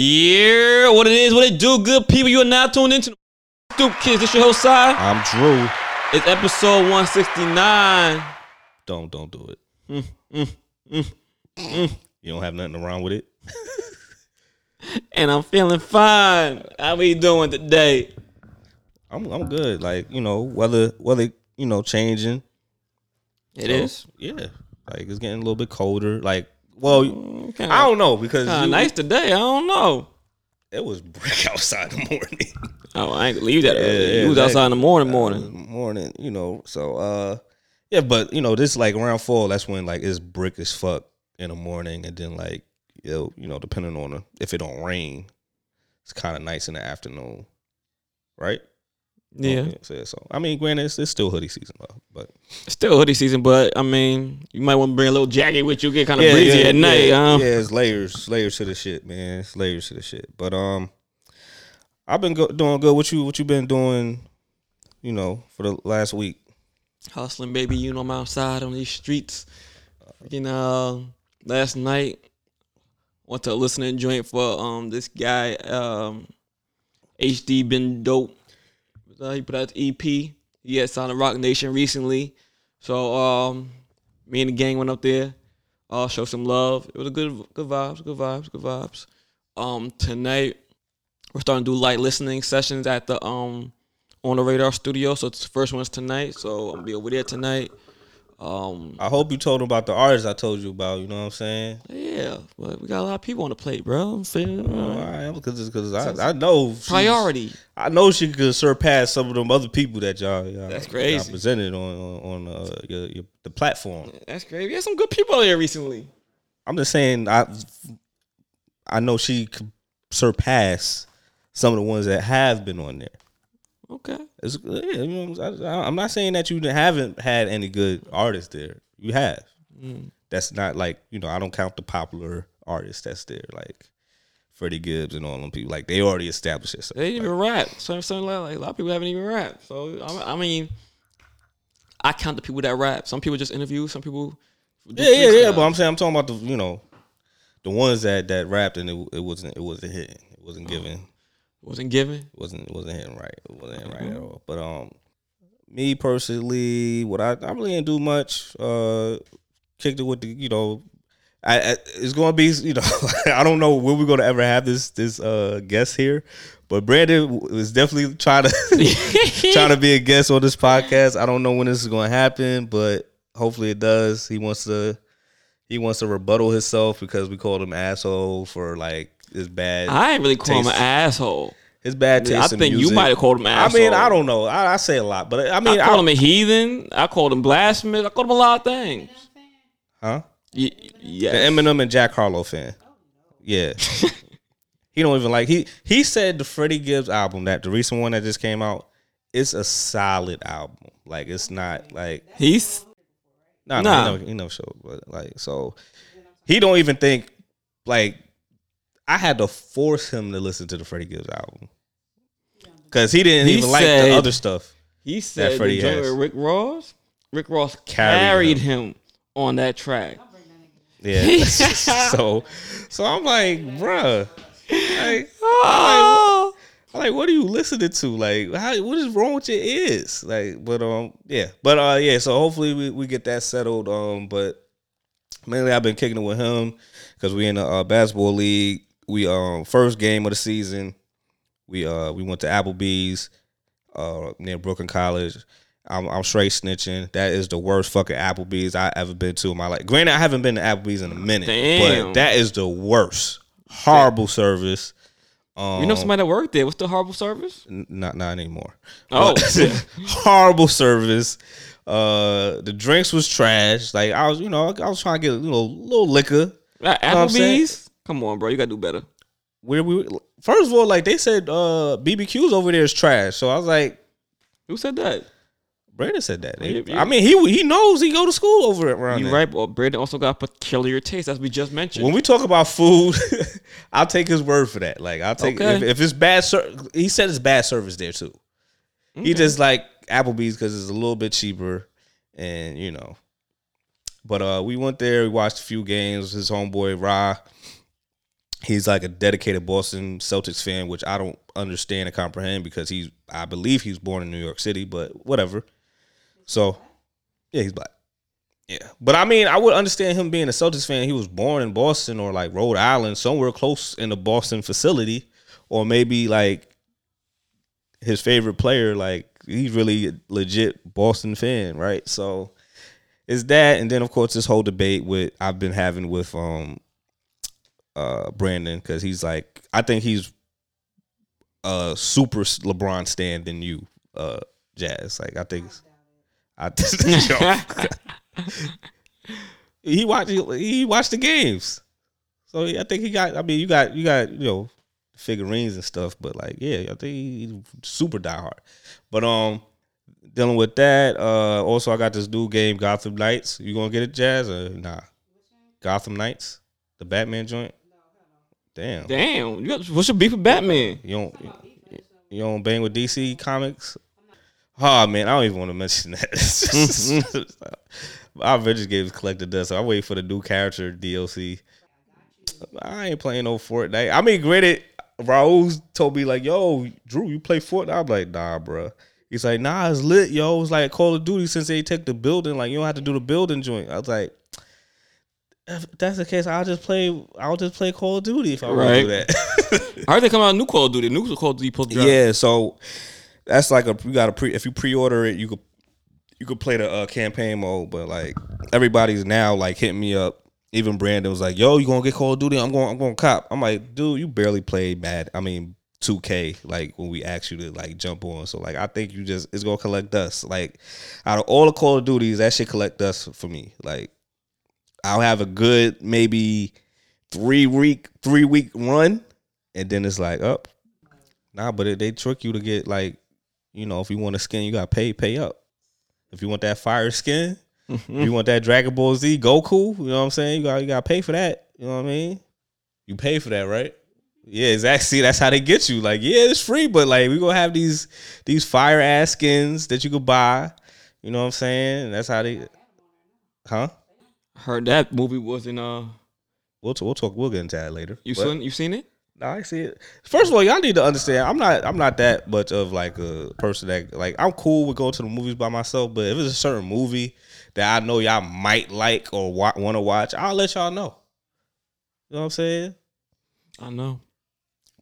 Yeah, what it is, what it do, good people. You are now tuned into the Stoop Kids. This your host, side. I'm Drew. It's episode 169. Don't don't do it. Mm, mm, mm. You don't have nothing wrong with it. And I'm feeling fine. How we doing today? I'm I'm good. Like you know, weather weather you know changing. It is. Yeah, like it's getting a little bit colder. Like, well, Kinda, I don't know because you- nice today. I don't know. it was brick outside in the morning. Oh, I ain't leave that Yeah, early. yeah, you was exactly. outside in the morning, morning. Uh, morning, you know. So uh, yeah, but you know, this like around fall. That's when like it's brick as fuck in the morning, and then like you know, you know, depending on the, if it don't rain, it's kind of nice in the afternoon, right? Yeah. Okay, so, so I mean, granted, it's, it's still hoodie season though, but Still hoodie season, but I mean, you might want to bring a little jacket with you. Get kind of breezy at night. Yeah, huh? yeah, it's layers, layers to the shit, man. It's layers to the shit. But um, I've been go- doing good. What you what you been doing? You know, for the last week. hustling, baby. You know I'm outside on these streets. You know, last night went to a listening joint for um this guy um HD been dope. Uh, he put out the EP. He had signed a Roc Nation recently, so um me and the gang went up there, uh show some love. It was a good good vibes, good vibes, good vibes. Um tonight we're starting to do light listening sessions at the um on the radar studio. So it's the first one's tonight. So gonna be over there tonight. Um, I hope you told him about the artists I told you about. You know what I'm saying? yeah, but we got a lot of people on the plate, bro. I'm feeling All right, because because I, I know priority. I know she could surpass some of them other people that y'all, y'all That's y'all presented on on, on uh, your, your, the platform. That's great. We had some good people out there recently. I'm just saying I I know she could surpass some of the ones that have been on there. Okay. It's, yeah, you know, I, I'm not saying that you haven't had any good artists there. You have. Mm. That's not like you know. I don't count the popular artists that's there, like Freddie Gibbs and all them people. Like they already established it. They didn't even rap. So, so like, like, a lot of people haven't even rapped. So I, I mean, I count the people that rap. Some people just interview. Some people. Yeah, yeah, yeah. But I'm saying I'm talking about the you know the ones that that rapped and it, it wasn't it wasn't hitting. It wasn't giving. Wasn't given. Wasn't wasn't hitting right. It wasn't hitting right Mm-hmm. at all. But um, me personally, what I I really didn't do much. Uh, kicked it with the you know. I, I it's gonna be you know I don't know when we're gonna ever have this this uh guest here, but Brandon was definitely trying to trying to be a guest on this podcast. I don't know when this is gonna happen, but hopefully it does. He wants to he wants to rebuttal himself because we called him asshole for like his bad I ain't really call him an asshole. His bad taste. I in think you might have called him an I mean, I don't know. I, I say a lot, but I mean, I I, called him a heathen. I called him blasphemous. I called him a lot of things. huh? Y- The. Eminem and Jack Harlow fan. Yeah. he don't even like he he said the Freddie Gibbs album that the recent one that just came out, it's a solid album. Like it's not like He's no, Nah. no, he never, he never showed, but like so he don't even think like I had to force him to listen to the Freddie Gibbs album because he didn't He even like the other stuff. he said the Freddie has. Rick Ross. Rick Ross Carried carried him on that track. Yeah. so so I'm like, bruh. Like, Oh, I'm like, what are you listening to? Like, how, what is wrong with your ears? Like, but um, yeah, but uh, yeah. So hopefully we, we get that settled. Um, but mainly I've been kicking it with him because we in a uh, basketball league. We um first game of the season. We uh we went to Applebee's uh near Brooklyn College. I'm, I'm straight snitching. That is the worst fucking Applebee's I ever been to in my life. Granted, I haven't been to Applebee's in a minute, Damn. but that is the worst. Horrible service. Um, you know somebody that worked there. What's the horrible service? N- not not anymore. Oh. Horrible service. Uh, the drinks was trash. Like I was, you know, I was trying to get a little little liquor. At what I'm? Applebee's? Come on, bro. You gotta do better. Where we first of all, like they said, uh, BBQs over there is trash. So I was like, Who said that? Brandon said that. Yeah, yeah. I mean, he he knows he go to school over around You right, but Brandon also got peculiar taste, as we just mentioned. When we talk about food, I'll take his word for that. Like I'll take Okay. if, if it's bad. Ser- he said it's bad service there too. He just like Applebee's because it's a little bit cheaper, and you know. But uh, we went there. We watched a few games. With his homeboy Ra, he's like a dedicated Boston Celtics fan, which I don't understand and comprehend because he's I believe he was born in New York City, but whatever. So yeah, he's black. Yeah, but I mean, I would understand him being a Celtics fan. He was born in Boston or like Rhode Island, somewhere close in the Boston facility, or maybe like his favorite player. Like he's really a legit Boston fan, right? So it's that, and then of course this whole debate with I've been having with um uh Brandon because he's like I think he's a super LeBron stand than you, uh Jazz. Like I think. I he watched he watched the games, so I think he got. I mean, you got you got you know figurines and stuff, but like yeah, I think he's super diehard. But um, dealing with that. Uh, also I got this new game, Gotham Knights. You gonna get it, Jazz or nah? Gotham Knights, the Batman joint. Damn. Damn, you got, what's your beef with Batman? You don't you don't bang with DC comics? Oh man, I don't even want to mention that. Our Avengers games collected dust. So I wait for the new character DLC. I ain't playing no Fortnite. I mean, granted, Raul told me like, "Yo, Drew, you play Fortnite?" I'm like, "Nah, bro." He's like, "Nah, it's lit, yo." It's like Call of Duty since they took the building. Like, you don't have to do the building joint. I was like, if that's the case, I'll just play. I'll just play Call of Duty if I want to do that. I heard they come out new Call of Duty. New Call of Duty supposed drop. Yeah, so that's like a you got to pre if you pre-order it, you could you could play the uh, campaign mode, but like everybody's now like hitting me up. Even Brandon was like, "Yo, you gonna get Call of Duty? I'm going. I'm going to cop." I'm like, "Dude, you barely played Mad. I mean, 2K. Like when we asked you to like jump on. So like I think you just it's gonna collect dust. Like out of all the Call of Duties, that should collect dust for me. Like I'll have a good maybe three week three week run, and then it's like up. Oh, nah, but it, they trick you to get like you know, if you want a skin, you got to pay, pay up. If you want that fire skin, if you mm-hmm. want that Dragon Ball Z Goku, you know what I'm saying? You got you got to pay for that. You know what I mean? You pay for that, right? Yeah, exactly. See, that's how they get you. Like, yeah, it's free, but like we gonna have these these fire ass skins that you could buy. You know what I'm saying? That's how they, huh? Heard that movie wasn't uh. We'll t- we'll talk. We'll get into that later. You seen you seen it? No, I see it. First of all, y'all need to understand. I'm not. I'm not that much of like a person that like. I'm cool with going to the movies by myself. But if it's a certain movie that I know y'all might like or wa- want to watch, I'll let y'all know. You know what I'm saying? I know.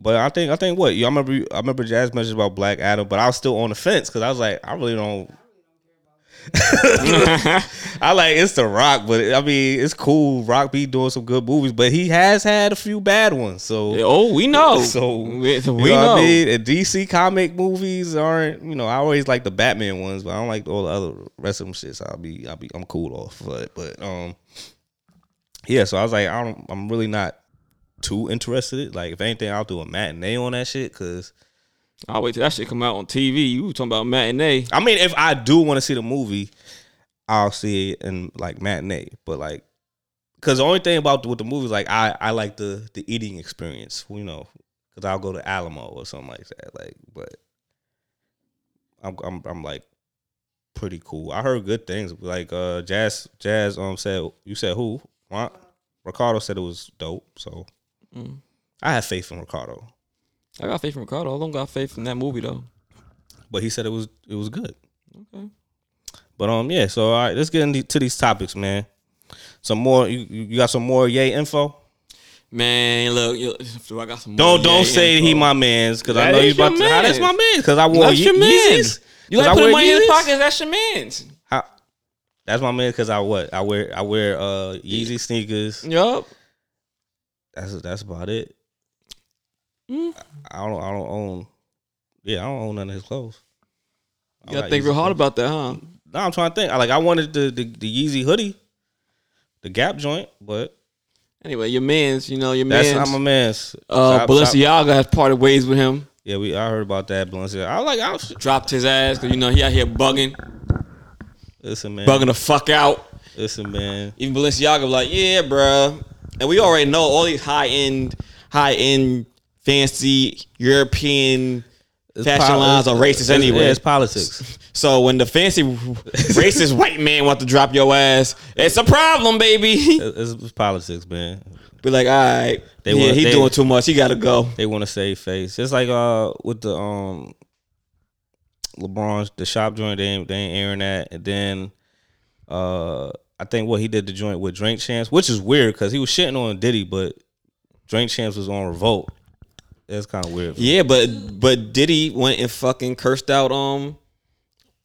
But I think I think what you. I remember. I remember Jazz mentioned about Black Adam, but I was still on the fence because I was like, I really don't. I like it's the Rock, but I mean it's cool. Rock be doing some good movies, but he has had a few bad ones. So oh, we know. So we, we know. know. I mean? And DC comic movies aren't you know I always like the Batman ones, but I don't like all the other rest of them shits. I'll be I'll be I'm cool off, but but um yeah. So I was like I don't I'm really not too interested. Like if anything, I'll do a matinee on that shit because I'll wait till that shit come out on TV. You were talking about matinee? I mean, if I do want to see the movie, I'll see it in like matinee. But like, because the only thing about with the movies, like I I like the the eating experience. You know, because I'll go to Alamo or something like that. Like, but I'm I'm I'm like pretty cool. I heard good things. Like uh Jazz Jazz um said you said who? What? Ricardo said it was dope. So mm. I have faith in Ricardo. I got faith in Ricardo. I don't got faith in that movie though. But he said it was it was good. Okay. But um yeah, so all right, let's get into these topics, man. Some more you, you got some more yay info? Man, look, you, do I got some Don't don't say info. he my man's because I know you about to. How that's my man? Because I wore that's your Yeezys. You like putting money in his pockets? That's your man's. How? That's my man because I what I wear I wear uh Yeezy sneakers. Yup. That's that's about it. Mm. I don't. I don't own. Yeah, I don't own none of his clothes. You gotta think real hard about that, huh? No, I'm trying to think. I like I wanted the the, the Yeezy hoodie, the Gap joint, but anyway, your man's. You know your man's. That's not my man's. Uh, Balenciaga has parted ways with him. Yeah, we. I heard about that. Balenciaga. I like. I was, dropped his ass because you know he out here bugging. Listen, man. Bugging the fuck out. Listen, man. Even Balenciaga was like, yeah, bro. And we already know all these high end, high end fancy European it's fashion poli- lines are racist anyway. Yeah, it's politics. So when the fancy racist white man want to drop your ass, it's a problem, baby. It's, it's politics, man. be like, all right, They yeah, wanna- he they- doing too much. He got to go. They want to save face. It's like uh with the um LeBron's the shop joint. They ain't, they ain't airing that. And then uh I think what he did the joint with Drink Champs, which is weird because he was shitting on Diddy, but Drink Champs was on Revolt. That's kind of weird. Yeah, but but Diddy went and fucking cursed out um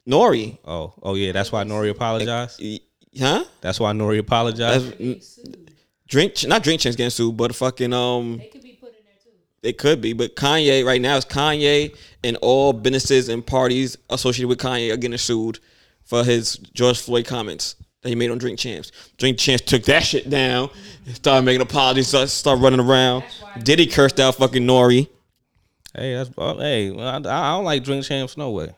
Nori. Oh, oh yeah, that's why Nori apologized. Y- Huh? That's why Nori apologized. That's, drink not drink chance getting sued, but fucking um They could be put in there too. It could be, but Kanye right now is Kanye and all businesses and parties associated with Kanye are getting sued for his George Floyd comments that he made on Drink Champs. Drink Champs took that shit down, started making apologies, started, started running around. Diddy cursed out fucking Nori. Hey, that's uh, hey. I, I don't like Drink Champs no way.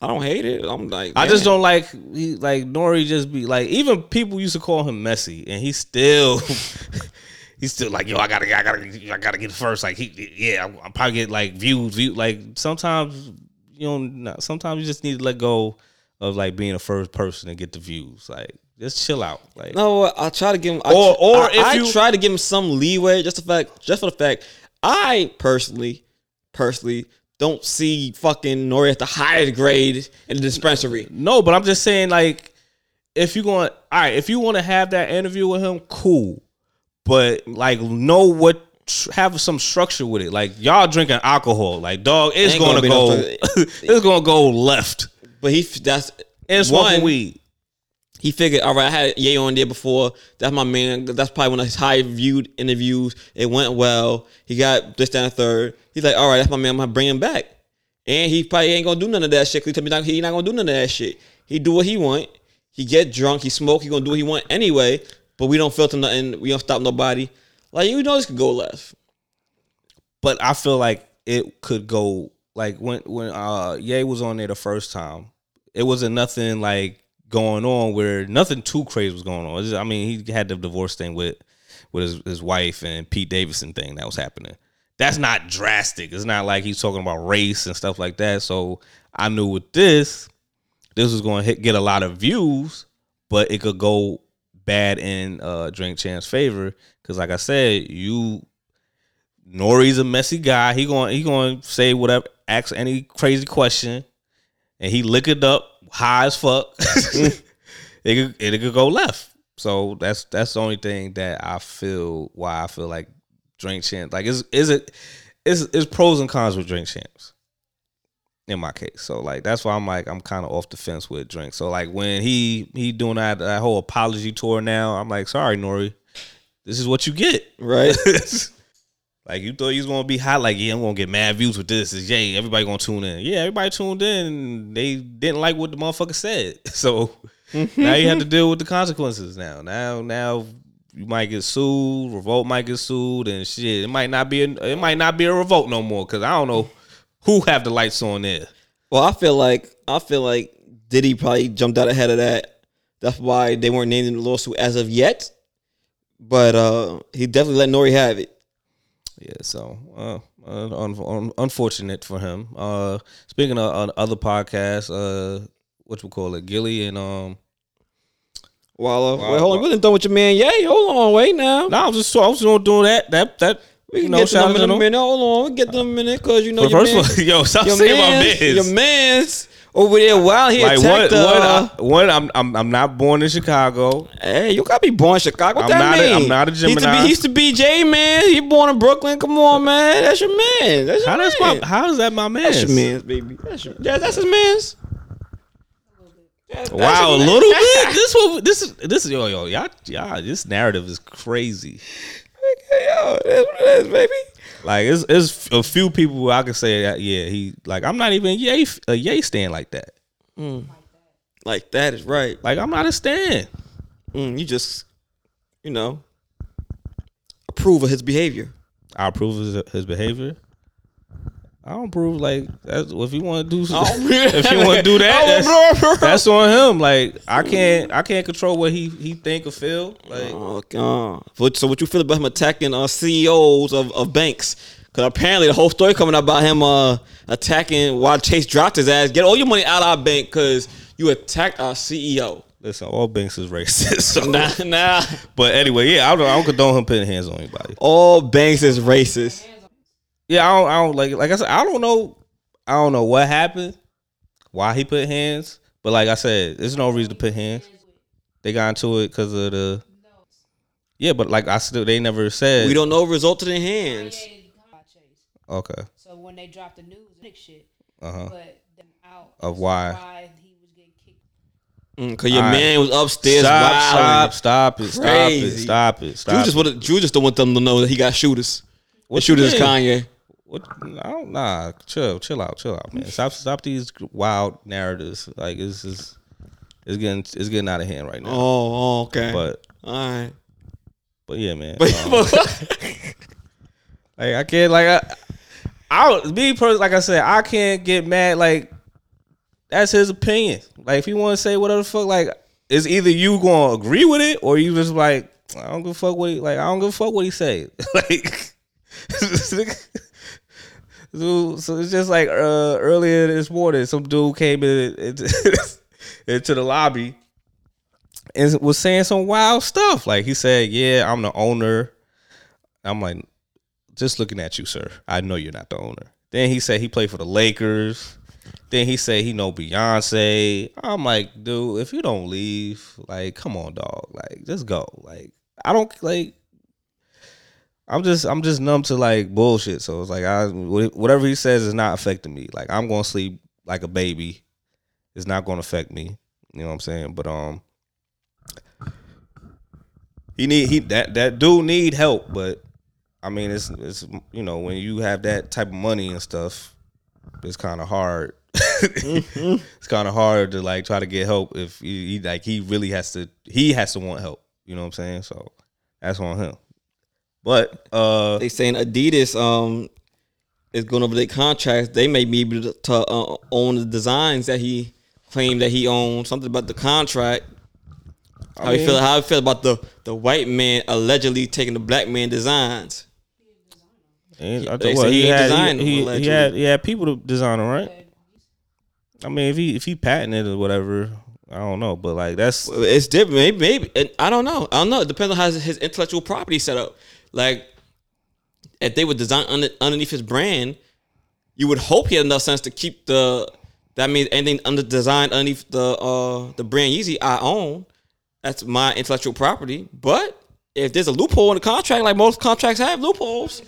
I don't hate it. I'm like, I just don't like he like Nori just be like even people used to call him messy and he still he's still like yo I gotta I gotta I gotta get first like he yeah I probably get like views view like sometimes you know sometimes you just need to let go of like being a first person and get the views. Like just chill out. Like No, I try to give him. I, Or- or I, if I you- try to give him some leeway, just the fact, just for the fact, I personally, personally don't see fucking Nori at the highest grade in the dispensary. no but I'm just saying like if you going all right if you want to have that interview with him cool. But like know what have some structure with it. Like y'all drinking alcohol. Like dog it's Ain't gonna, gonna go no- it's gonna go left But he, that's and smoking one. weed He figured, all right, I had Ye on there before. That's my man. That's probably one of his high viewed interviews. It went well. He got this, down third. He's like, all right, that's my man. I'm gonna bring him back. And he probably ain't gonna do none of that shit. He told me not, he not gonna do none of that shit. He do what he want. He get drunk. He smoke. He gonna do what he want anyway. But we don't filter nothing. We don't stop nobody. Like you know, this could go left. but I feel like it could go like when when uh Ye was on there the first time, it wasn't nothing like going on where nothing too crazy was going on. Just- I mean, he had the divorce thing with with his, his wife and Pete Davidson thing that was happening. That's not drastic. It's not like he's talking about race and stuff like that. So I knew with this, this was going to get a lot of views, but it could go bad in uh, Drink Champ's favor because, like I said, you Nori's a messy guy. He going he going to say whatever, ask any crazy question, and he it up high as fuck. it could it could go left. So that's that's the only thing that I feel why I feel like drink champs like is is it is is pros and cons with drink champs in my case. So like that's why I'm like I'm kind of off the fence with drink. So like when he he doing that that whole apology tour now, I'm like sorry Nori, this is what you get. Right. like you thought you was gonna be hot, like yeah, I'm gonna get mad views with this. Is yay, everybody gonna tune in. Yeah, everybody tuned in. They didn't like what the motherfucker said, so now you have to deal with the consequences. Now, now, now you might get sued. Revolt might get sued, and shit. It might not be. A, it might not be a revolt no more because I don't know who have the lights on there. Well, I feel like I feel like Diddy probably jumped out ahead of that. That's why they weren't named in the lawsuit as of yet. But uh he definitely let Nori have it. Yeah, so uh, un- un- unfortunate for him. Uh, speaking of uh, other podcasts, uh, what we call it, Gillie and um. Wow, wait, hold on, we didn't throw with your man. Yay, hold on, wait now. No, I was just I was just doing that. That that we you can know, get to them in a minute. Hold on, we get them in a minute because you know But your first man, all, yo, stop your saying my man's, man's. your man's over there while he like attacked. one, one, uh, I, one, I'm I'm I'm not born in Chicago. hey, you gotta be born in Chicago. What I'm that not mean? I'm not a He used to be, Gemini. he used to be J man. He born in Brooklyn. Come on, man. That's your man. That's your How man. does my how is that my man? That's your man's, baby. That's your, yeah, that's his man's. That's Wow, a little bit. This what this is this is yo yo y'all y'all this narrative is crazy. Yo, that's what it is, baby. Like it's it's a few people I can say that yeah he like I'm not even yay a yay stand like that. Like that is right. Like I'm not a stand. Mm, you just, you know, approve of his behavior. I approve of his, his behavior. I don't approve like that's if you want to do Oh, if you want to do that that's, that's on him. Like I can't I can't control what he he think or feel. Like Oh God! So, so what you feel about him attacking uh, CEOs of, of banks? Because apparently the whole story coming out about him uh, attacking while Chase dropped his ass. Get all your money out of our bank because you attacked our CEO. Listen, all Banks is racist. So. Nah, nah. But anyway, yeah, I don't, I don't condone him putting hands on anybody. All Banks is racist. Yeah, I don't, I don't like like I said, I don't know, I don't know what happened, why he put hands, but like I said, there's no reason to put hands. They got into it because of the. Yeah, but like I still, they never said. We don't know if it resulted in hands. Okay. So when they dropped the news, shit, Uh huh. but them out Of why. why he was getting kicked. Mm, Cause your All right. man was upstairs Stop! wilding. Stop! Stop it! Stop it! Stop it! Drew just wanted, Drew just don't want them to know that he got shooters. What What shooters is? Kanye? What? I don't, nah, chill, chill out, chill out, man. Stop, stop these wild narratives. Like it's is, it's getting, it's getting out of hand right now. Oh, oh okay. But, all right. but yeah, man. But, um, like I can't, like I, I, me personally, like I said, I can't get mad. Like that's his opinion. Like if you want to say whatever the fuck, like it's either you gonna agree with it or you just like I don't give a fuck what he like. I don't give a fuck what he say. like. So, so it's just like uh, earlier this morning, some dude came in into, into the lobby and was saying some wild stuff. Like he said, "Yeah, I'm the owner." I'm like, just looking at you, sir. I know you're not the owner. Then he said he played for the Lakers. Then he said he know Beyonce. I'm like, dude, if you don't leave, like, come on, dog. Like, just go. Like, I don't like. I'm just I'm just numb to like bullshit. So it's like I whatever he says is not affecting me. Like I'm gonna sleep like a baby. It's not gonna affect me. You know what I'm saying? But um, he need he that that dude need help. But I mean, it's it's you know when you have that type of money and stuff, it's kind of hard. it's kind of hard to like try to get help if he, he like he really has to he has to want help. You know what I'm saying? So that's on him. But uh, They saying Adidas um is going over their contracts. They may be able to, to uh, own the designs that he claimed that he owned. Something about the contract. How you mean- feel? How you feel about the the white man allegedly taking the black man designs? And I They well, he he, had, he, he, he had he had people to design them, right? I mean, if he if he patented it or whatever, I don't know, but like that's It's different. Maybe, maybe I don't know. I don't know. It depends on how his, his intellectual property set up. Like, if they were designed under, underneath his brand, you would hope he had enough sense to keep the. That means anything under designed underneath the uh the brand Yeezy I own. That's my intellectual property. But if there's a loophole in the contract, like most contracts have loopholes,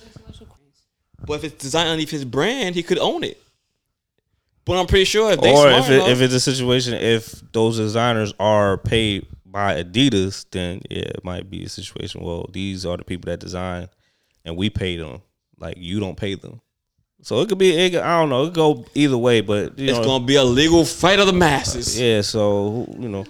but if it's designed underneath his brand, he could own it. But I'm pretty sure if they or if it, enough- if it's a situation if those designers are paid by Adidas, then yeah, it might be a situation. Well, these are the people that design, and we pay them. Like you don't pay them, so it could be. It could, I don't know. It could go either way, but it's know, gonna be a legal fight of the masses. yeah. So you know,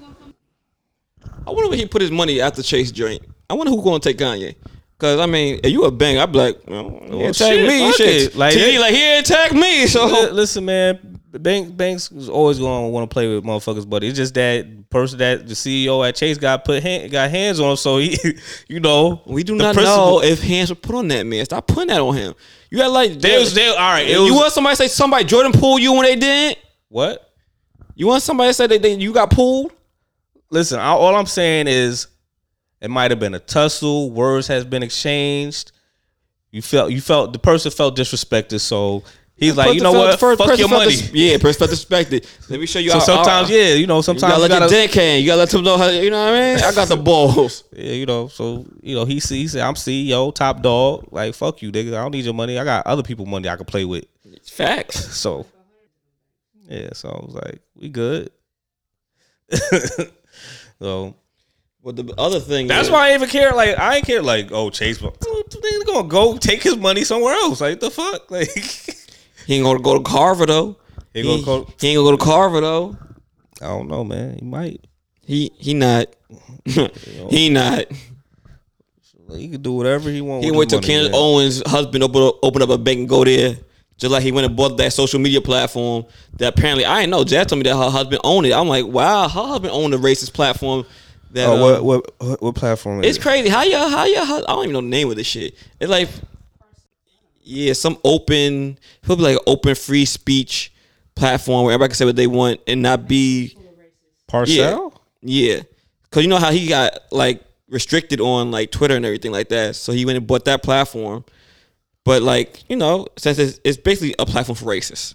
I wonder where he put his money after Chase joint. I wonder who's gonna take Kanye. Cause I mean, if you a bang, I'd be like, oh, he Well, attack shit, me, shit. it. Like, it- like he attack me, so listen, man. Banks Banks is always going to want to play with motherfuckers, but it's just that person that the CEO at Chase got put hand, got hands on, so he, you know, we do not know if hands were put on that man. Stop putting that on him. You got like They was they all right. You was want somebody to say somebody Jordan pulled you when they didn't? what? You want somebody to say that they, you got pulled? Listen, I, all I'm saying is, it might have been a tussle. Words has been exchanged. You felt you felt the person felt disrespected, so he's like, you know what? first Fuck your money. dis- yeah, person felt disrespected. Let me show you. So how- sometimes, how- yeah, you know, You sometimes gotta you gotta, your dick hang. You gotta let them know how. You know what I mean? I got the balls. Yeah, you know, so you know, he see, he said, "I'm CEO, top dog. Like, fuck you, nigga. I don't need your money. I got other people money I can play with." It's Facts. So, yeah, so I was like, "We good." so But the other thing that's is, why I even care. Like, I ain't care. Like, oh, Chase, but they gonna go take his money somewhere else. Like, the fuck, like, he ain't gonna go to Carver though. He He, gonna go- he ain't gonna go to Carver though. I don't know, man. He might. He he not. he not. He can do whatever he want. He went to his money, Candace man. Owens' husband open up, open up a bank and go there. Just like he went and bought that social media platform that apparently I didn't know. Jazz told me that her husband owned it. I'm like, wow, her husband owned a racist platform. That Oh, uh, what what what, what platform? Is It's it? crazy. How your how your hus- I don't even know the name of this shit. It's like yeah, some open he'll be like open free speech platform where everybody can say what they want and not be Parler. Yeah, because you know how he got like restricted on like Twitter and everything like that. So he went and bought that platform. But like you know, since it's, it's basically a platform for racists,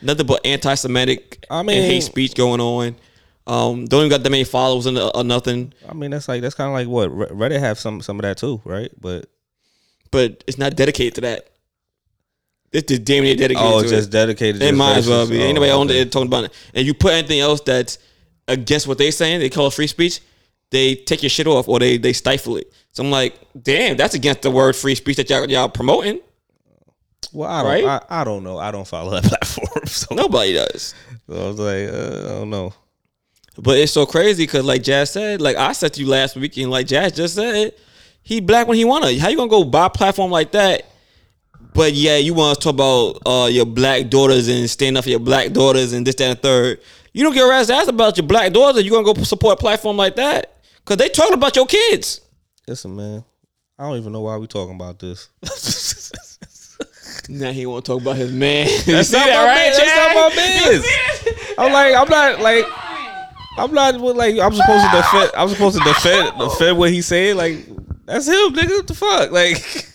nothing but anti-Semitic I and mean- hate speech going on. Um, don't even got that many followers and or nothing. I mean, that's like that's kind of like what Re- Reddit have some some of that too, right? But But it's not dedicated to that. It's just damn near dedicated oh, to it's it. just dedicated. It just might as well be. Oh, Ain't nobody on okay. there talking about it. And you put anything else that's against what they're saying, they call it free speech, they take your shit off or they they stifle it. So I'm like, damn, that's against the word free speech that y'all y'all promoting. Well, I don't. Right? I, I don't know. I don't follow that platform, so, Nobody does. so I was like, uh, I don't know. But it's so crazy because like Jazz said, like I said to you last week, and like Jazz just said, he black when he wanna. How you gonna go buy a platform like that? But yeah, you want to talk about uh, your black daughters and stand up for your black daughters and this, that, and third. You don't get ass about your black daughters. You gonna go support a platform like that? Cause they talking about your kids. Listen, man. I don't even know why we talking about this. Now he want to talk about his man. That's see not that, my right? That's not my biz. I'm like, I'm not like, I'm not like, I'm supposed to defend. I'm supposed to defend defend what he said. Like, that's him, nigga. What the fuck? Like,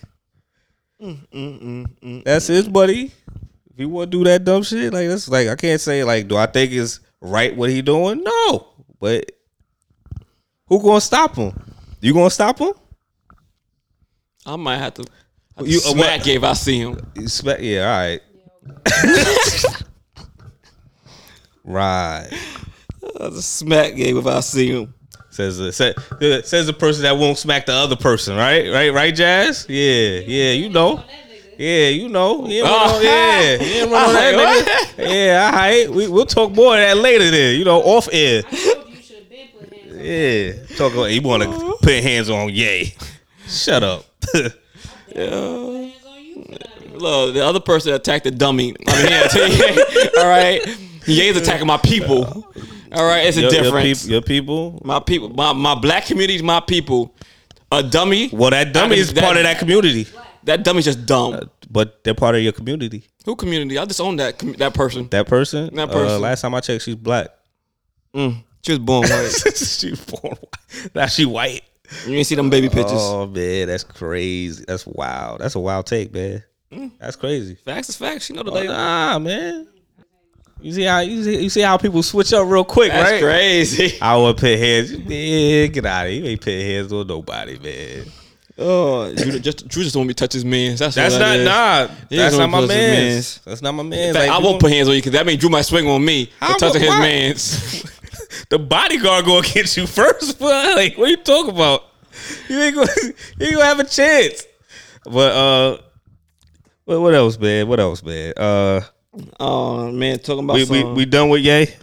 that's his buddy. If he want to do that dumb shit, like that's like I can't say like, do I think it's right what he doing? No, but who gonna stop him? You gonna stop him? I might have to. Have You- you uh, smack what- if I see him. You spe- yeah, all right. right. Uh, the smack game if I see him. Says the say, says the person that won't smack the other person, right? Right? Right, Jazz? Yeah, yeah, you know. Yeah, you know. Uh-huh. Yeah, Oh. yeah, yeah, run on that nigga. Yeah, all right. We we'll talk more of that later. Then you know, off air. I told you you should have been put hands on Yeah, talk about you want to uh-huh. put hands on Yay. Shut up. Yeah. hands on you for not doing Look, the other person attacked the dummy. I mean, yeah, all right. Ye's attacking my people. All right, it's a your, your, difference. peop- your people. my people, my, my black community my people. A dummy, Well, that dummy I is can- part of that community, that dummy's just dumb. but they're part of your community. Who community? I just own that that person. That person. That Uh, person. last time I checked, she's black. Mm, she was born white. she was born white. Now she white. you ain't see them baby pictures. Oh man, that's crazy. That's wild. That's a wild take, man. Mm. That's crazy. Facts is facts. She know the Oh, lady. nah, man. You see how you see, you see how people switch up real quick, That's right? crazy. I would put hands. Yeah, get out of here. You ain't putting hands on nobody, man. Oh, Drew just Drew just want me to touch his man. That's not that nah. He That's not my touch his man. mans. That's not my man. I won't put hands on you because that means Drew might swing on me for touching his man's. the bodyguard gonna get you first. But like, what you talking about? You ain't gonna, you ain't gonna have a chance. But uh, what, what else, man? What else, man? Uh, oh man, talking about we, we we done with Yay.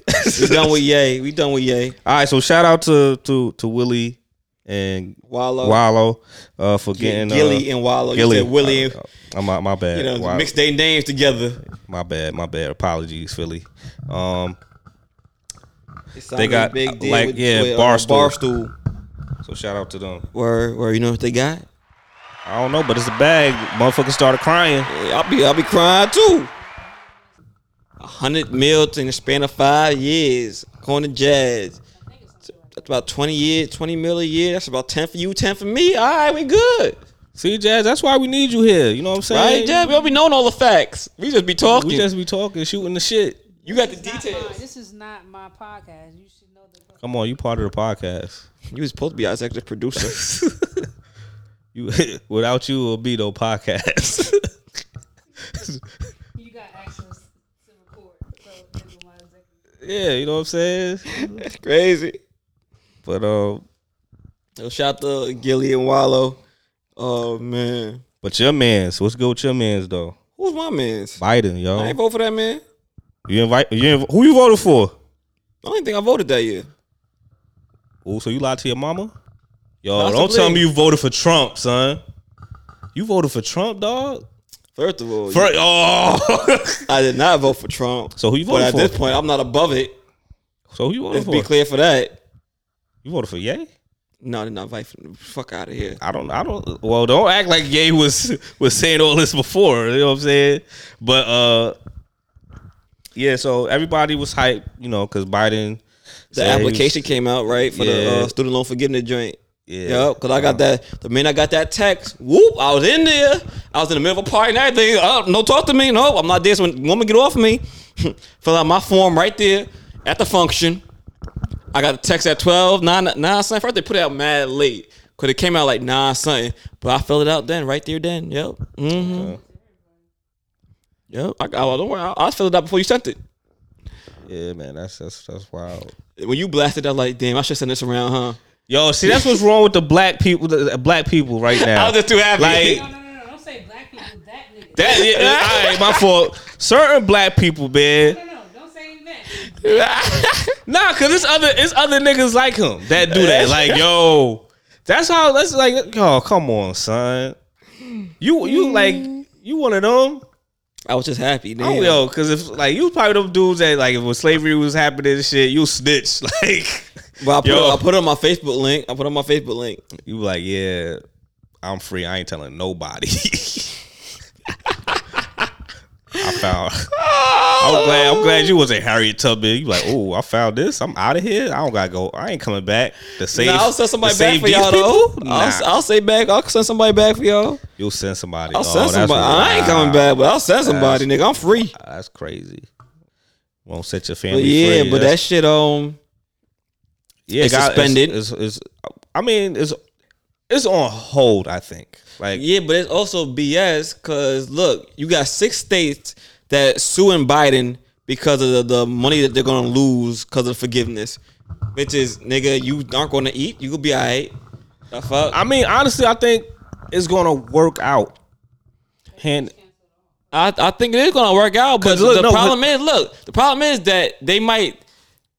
we done with Yay. We done with Yay. All right, so shout out to to to Willie and Wallo, Wallo uh, for getting uh, Gillie and Wallo. Gillie. You said Willie. and- Uh, my my bad. you know, Wow. mix their names together. My bad. My bad. Apologies, Philly. Um, They got, sounded deal like, yeah, Barstool. Barstool. so shout out to them. Where, where you know what they got? I don't know, but it's a bag. Motherfucker started crying. Yeah, I'll be, I'll be crying too. A hundred mil in the span of five years, according to Jazz. That's about twenty years, twenty mil a year. That's about ten for you, ten for me. All right, we good, See, Jazz, that's why we need you here. You know what I'm saying? right? Jazz, we don't be knowing all the facts. We just be talking. We just be talking, shooting the shit. you got the This is details. mine. This is not my podcast. You should know the. Come on, you part of the podcast. You was supposed to be our executive producer. You without you, it'll be no podcast. yeah, you know what I'm saying. That's crazy. But um, So shout out to Gillie and Wallo. Oh man, but your man's what's good with your man's though? who's my man's? Biden, I yo. ain't vote for that man. You invite you inv- who you voted for? I don't think I voted that year. Oh, so you lied to your mama? Yo, Possibly. don't tell me you voted for Trump, son. You voted for Trump, dog. First of all, For, oh, I did not vote for Trump. so who you But voted at for? this point, I'm not above it. so who you voted Let's for? be clear for that. You voted for Ye? No, I did not vote for fuck out of here. I don't. I don't. Well, don't act like Ye was was saying all this before. You know what I'm saying? But uh, yeah. So everybody was hyped, you know, because Biden The Yeah, he was- application came out right for the Yeah. uh, student loan forgiveness joint. Yeah. Yep, cause I got that. The minute I got that text, whoop! I was in there. I was in the middle of a party and everything. Oh, no, talk to me. No, I'm not this. When woman get off of me, fill out my form right there at the function. I got the text at 12, 9, 9 something. First they put it out mad late. Cause it came out like 9 something. But I filled it out then, right there then. Yep. Mm-hmm. Yep. I, I, don't worry. I, I filled it out before you sent it. Yeah, man, that's that's that's wild. When you blasted, I was like, damn, I should send this around, huh? Yo, see, that's what's wrong with the black people, the black people right now. I was just too happy. Like- No, no, no, no. Don't say black people. That nigga. That, yeah, all right, my fault. Certain black people, man. no, no, no, don't say that. Nah, cause it's other it's other niggas like him that do that. Like, yo, that's how that's like. Oh, come on, son. You you like you one of them? I was just happy. Oh, damn. Oh, yo, cause if like you probably them dudes that like if when slavery was happening and shit, you snitch. Like, Well, I put, Yo. I put on my Facebook link. I put on my Facebook link. you like, yeah, I'm free. I ain't telling nobody. I found. I'm glad. I'm glad you wasn't Harriet Tubman. You like, oh, I found this. I'm out of here. I don't gotta go. I ain't coming back to save. Nah, I'll send somebody back for y'all though. Nah, I'll, I'll say back. I'll send somebody back for y'all. you'll send somebody. I'll Oh, send that's somebody. I ain't coming back, but I'll send somebody, nigga. I'm free. That's crazy. Won't set your But family yeah, free. but that shit um yeah, it's God- suspended. It's, it's, it's- I mean, it's it's on hold. I think. Like, yeah, but it's also BS because look, you got six states that suing Biden because of the, the money that they're gonna lose because of forgiveness. Which is nigga, you aren't gonna eat. You gonna be alright. The fuck? I mean, honestly, I think it's gonna work out. Hand. I, I think it is gonna work out, but look, the no, problem is, look, the problem is that they might,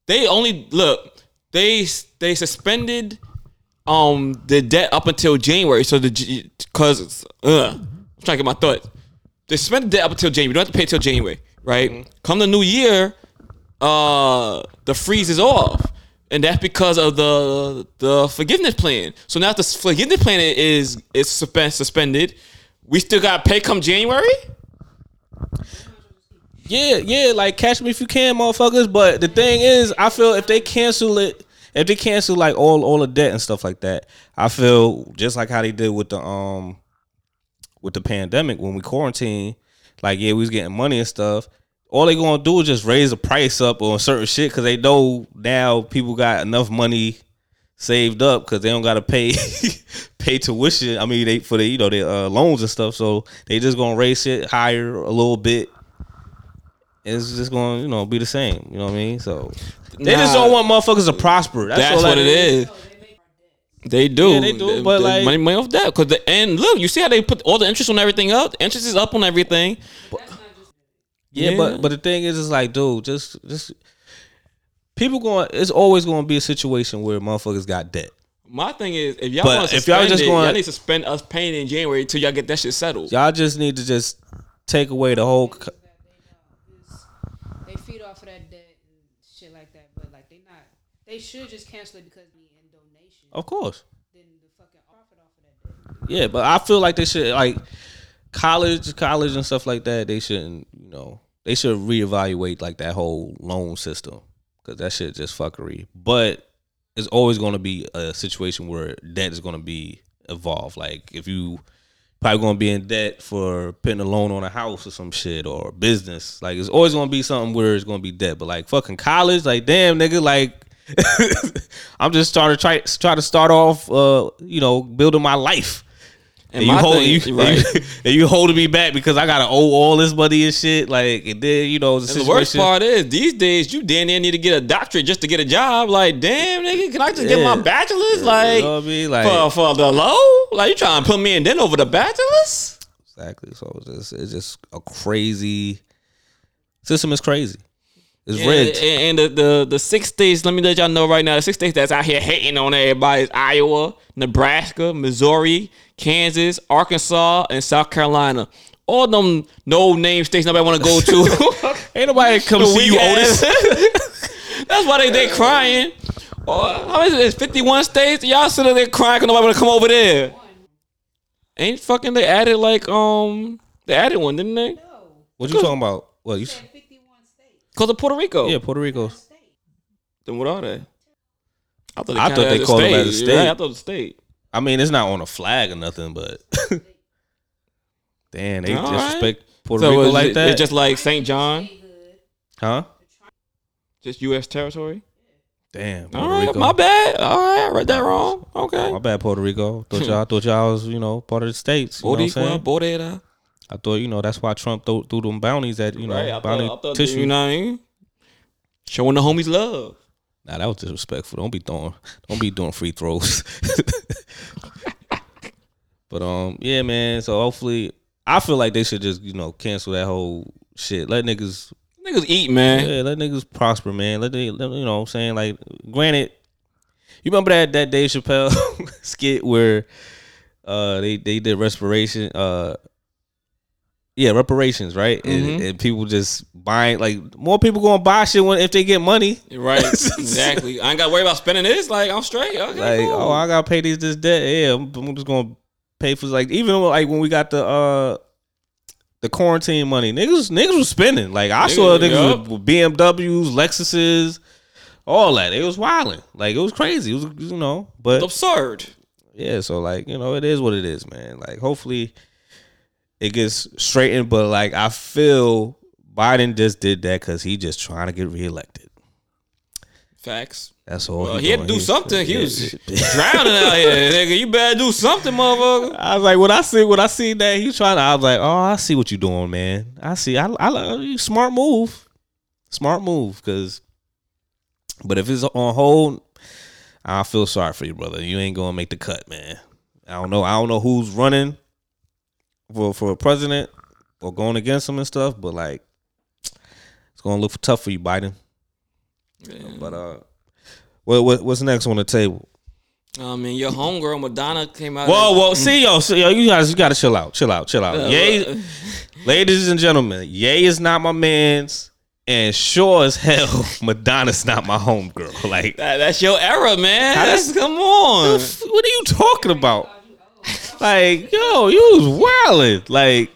they only look, they they suspended um the debt up until January, so the because uh, I'm trying to get my thoughts. They suspended the debt up until January. You don't have to pay till January, right? Come the new year, uh, the freeze is off. And that's because of the the forgiveness plan. So now the forgiveness plan is is suspe- suspended. We still got to pay come January. Yeah, yeah, like catch me if you can, motherfuckers. But the thing is, I feel if they cancel it, if they cancel like all all the debt and stuff like that, I feel just like how they did with the um with the pandemic when we quarantine. Like yeah, we was getting money and stuff. All they gonna do is just raise the price up on certain shit because they know now people got enough money saved up because they don't gotta pay pay tuition. I mean, they for the you know their uh, loans and stuff. So they just gonna raise it higher a little bit. It's just gonna you know be the same. You know what I mean? So they just don't want motherfuckers to prosper. That's, That's what it is. They do. Yeah, they do, but, like- money, money off that. Cause the and look, you see how they put all the interest on everything up. The interest is up on everything. Yeah, Yeah. but but the thing is, it's like, dude, just just people going. It's always going to be a situation where motherfuckers got debt. My thing is, if y'all want to if y'all just it, gonna- y'all need to spend us paying in January until y'all get that shit settled. Y'all just need to just take away the whole. c- They feed off of that debt and shit like that, but like they not. They should just cancel it because we in donation. Of course. Then the fucking profit off of that debt. Yeah, but I feel like they should like college, college and stuff like that. They shouldn't, you know, they should reevaluate like that whole loan system because that shit just fuckery. But it's always going to be a situation where debt is going to be involved. Like if you probably going to be in debt for putting a loan on a house or some shit or business, like it's always going to be something where it's going to be debt. But like fucking college, like damn nigga, like. I'm just trying to try try to start off, uh, you know, building my life. And And, you hold thing- you, right. and you, and you holding me back because I gotta owe all this money and shit. Like, and then you know the And the worst part is these days you damn near need to get a doctorate just to get a job. Like, damn nigga, can I just get my Yeah. bachelor's? Like, you know I mean? Like, for for the low? Like, you trying to put me in then over the bachelor's? exactly. So it's just, it's just a crazy system. Is crazy. It's And, rigged. and the, the the six states, let me let y'all know right now, the six states that's out here hating on everybody is Iowa, Nebraska, Missouri, Kansas, Arkansas, and South Carolina. All them no name states nobody want to go to. Ain't nobody come The see you, weak Otis. That's why they they crying. Oh, how many is it? 51 states? Y'all sitting there crying because nobody want to come over there. Ain't fucking they added like um they added one, didn't they? No, What you talking about? Well, you s- said 51 states. Cause of Puerto Rico. yeah, Puerto Rico. Then what are they? I thought they, I thought they called them as a Right, state. I thought the state. I mean, it's not on a flag or nothing, but damn, they All right. disrespect Puerto so Rico like it, that, It's just like St. John, huh? just U.S. territory. Damn, All Puerto right, Rico. my bad. All right, I read that wrong. Okay. My bad, Puerto Rico. Thought y'all thought y'all was you know part of the states. You know what I'm Boricua, saying? Borera. I thought you know that's why Trump threw, threw them bounties at you know Right, I bounty thought, I thought tissue. you know what I mean? Showing the homies love. Nah, that was disrespectful. Don't be throwing, don't be doing free throws. but um, yeah, man. So hopefully, I feel like they should just you know cancel that whole shit. Let niggas, Niggas eat, man. yeah, let niggas prosper, man. Let they, let, you know, what I'm saying like, granted, you remember that that Dave Chappelle skit where uh they they did respiration uh. Yeah, reparations, right? And, Mhm. and people just buying like more people gonna buy shit when if they get money. Right, exactly. I ain't got to worry about spending this. Like, I'm straight. Okay, like cool. oh I gotta pay these this debt yeah I'm, I'm just gonna pay for like even like when we got the uh the quarantine money niggas niggas was spending like I saw Niggas, niggas yup. with, with BMWs Lexuses all that it was wilding like it was crazy it was you know It's but absurd. yeah so like you know it is what it is man like hopefully it gets straightened but like I feel Biden just did that because he just trying to get reelected Facts. that's all Well, he had to do something. He was drowning out here, nigga. You better do something, motherfucker. I was like, when I see when I see that he's trying to, I was like, oh, I see what you're doing, man. I see. I, I uh, like smart move, smart move. Cause, but if it's on hold, I feel sorry for you, brother. You ain't gonna make the cut, man. I don't know. I don't know who's running for for a president or going against him and stuff, but like, it's gonna look tough for you, Biden. But uh, what, what what's next on the table? I mean, your homegirl Madonna came out. Whoa, whoa, see yo, see yo, you guys, you gotta chill out, chill out, chill out. Uh, Yay, ladies and gentlemen, Ye is not my man's, and sure as hell, Madonna's not my homegirl. Like, That, that's your era, man. That's, come on. what are you talking about? Like, yo, you was wildin'. Like,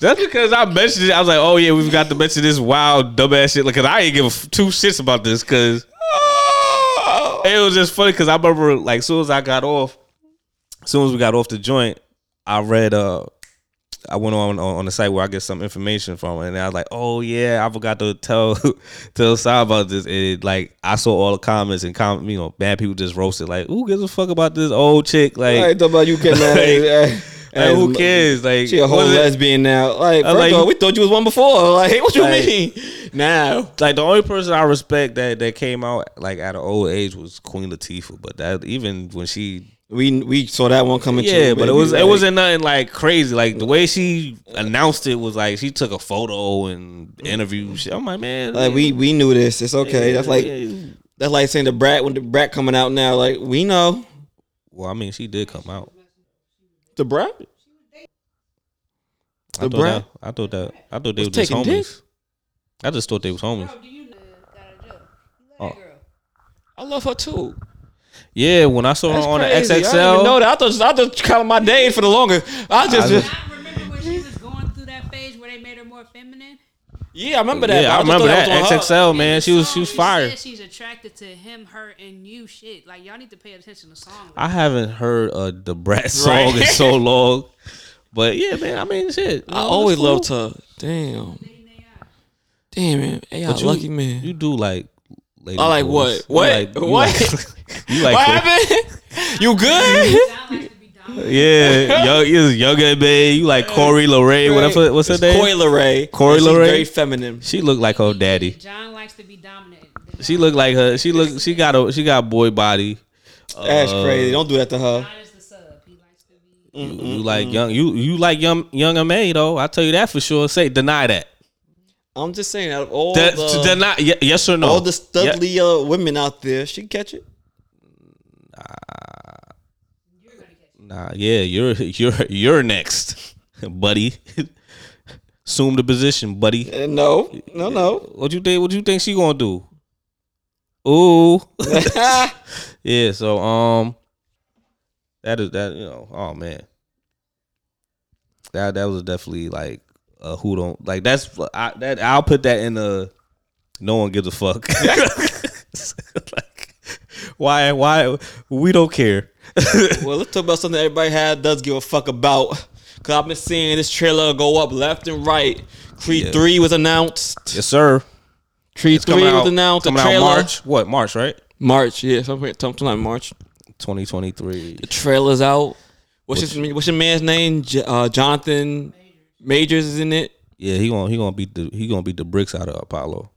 just because I mentioned it, I was like, oh yeah, we've got to mention this wild dumbass shit. Like, cause I ain't give f- two shits about this, cause it was just funny because I remember like soon as I got off, as soon as we got off the joint, I read uh I went on on, on the site where I get some information from, and I was like, "Oh yeah, I forgot to tell tell Sal about this." And like, I saw all the comments and com- you know, bad people just roasted like, "Who gives a fuck about this old chick?" Like, I talk about you came out. Like, like, who cares? Like, She a whole what is it- lesbian now. Like, like- all, we thought you was one before. Like, what you Like- mean? Now, like the only person I respect that that came out like at an old age was Queen Latifah, but that even when she we we saw that one coming. yeah, too, but it was Like, it wasn't nothing like crazy. Like the way she announced it was like she took a photo and interview. shit. I'm like, man, Like we we knew this. It's okay. That's like yeah. that's like saying the brat when the brat coming out now. Like we know Well, I mean, she did come out. the brat. I The thought brat? that. I thought that. I thought they Was were just taking homies. I just thought they was homies. You know got a joke? You Oh. love that girl. I love her too. Yeah, when I saw That's her on crazy. the XXL, I didn't even know that. I thought I just counted my days for the longest. I just, I- I remember when she was going through that phase where they made her more feminine. yeah, I remember that. yeah, but I remember thought that was her. XXL man. She was she was fire. she's attracted to him, her, and you. Shit, like y'all need to pay attention to songs. I haven't heard uh, the Brat song in so long, but yeah, man. I mean, shit. I know, always it's cool. loved her. Damn, damn man. Hey, you- lucky man. You do like. Lady I like boys. what? You What? like- you What? like- You like. what happened? you good? John likes to be dominant. Yeah, young, is younger babe. You like Corey Lorraine. Whatever. What's her It's name? Coi Leray. Coy And she's Leray? Very feminine. She looked like her daddy. John likes to be dominant. She looked like her. She look. She got a. She got boy body. That's Uh, crazy. Don't do that to her. John is the sub. He likes to be. You, you like young. You you like young younger May though. I tell you that for sure. Say deny that. I'm just saying, out of all the, deny. ye- yes or no? all the studly uh, women out there, she can catch it. Nah. Yeah. You're you're you're next, buddy. Assume the position, buddy. Uh, no, no, no. What you think? What you think she gonna do? Ooh. yeah. So um, that is that. You know. Oh man. That that was definitely like uh who don't like that's I that I'll put that in the No one gives a fuck. like, why? Why? We don't care. well, let's talk about something everybody had does give a fuck about. Cause I've been seeing this trailer go up left and right. Creed Yeah. three was announced. yes, sir. Creed It's three was announced. Coming out trailer March. What March? Right. March, yeah, something, something like March. 2023. The trailer's out. What's his what's your man's name? Uh, Jonathan Majors is in it. Yeah, he gonna he gonna beat the he gonna beat the bricks out of Apollo.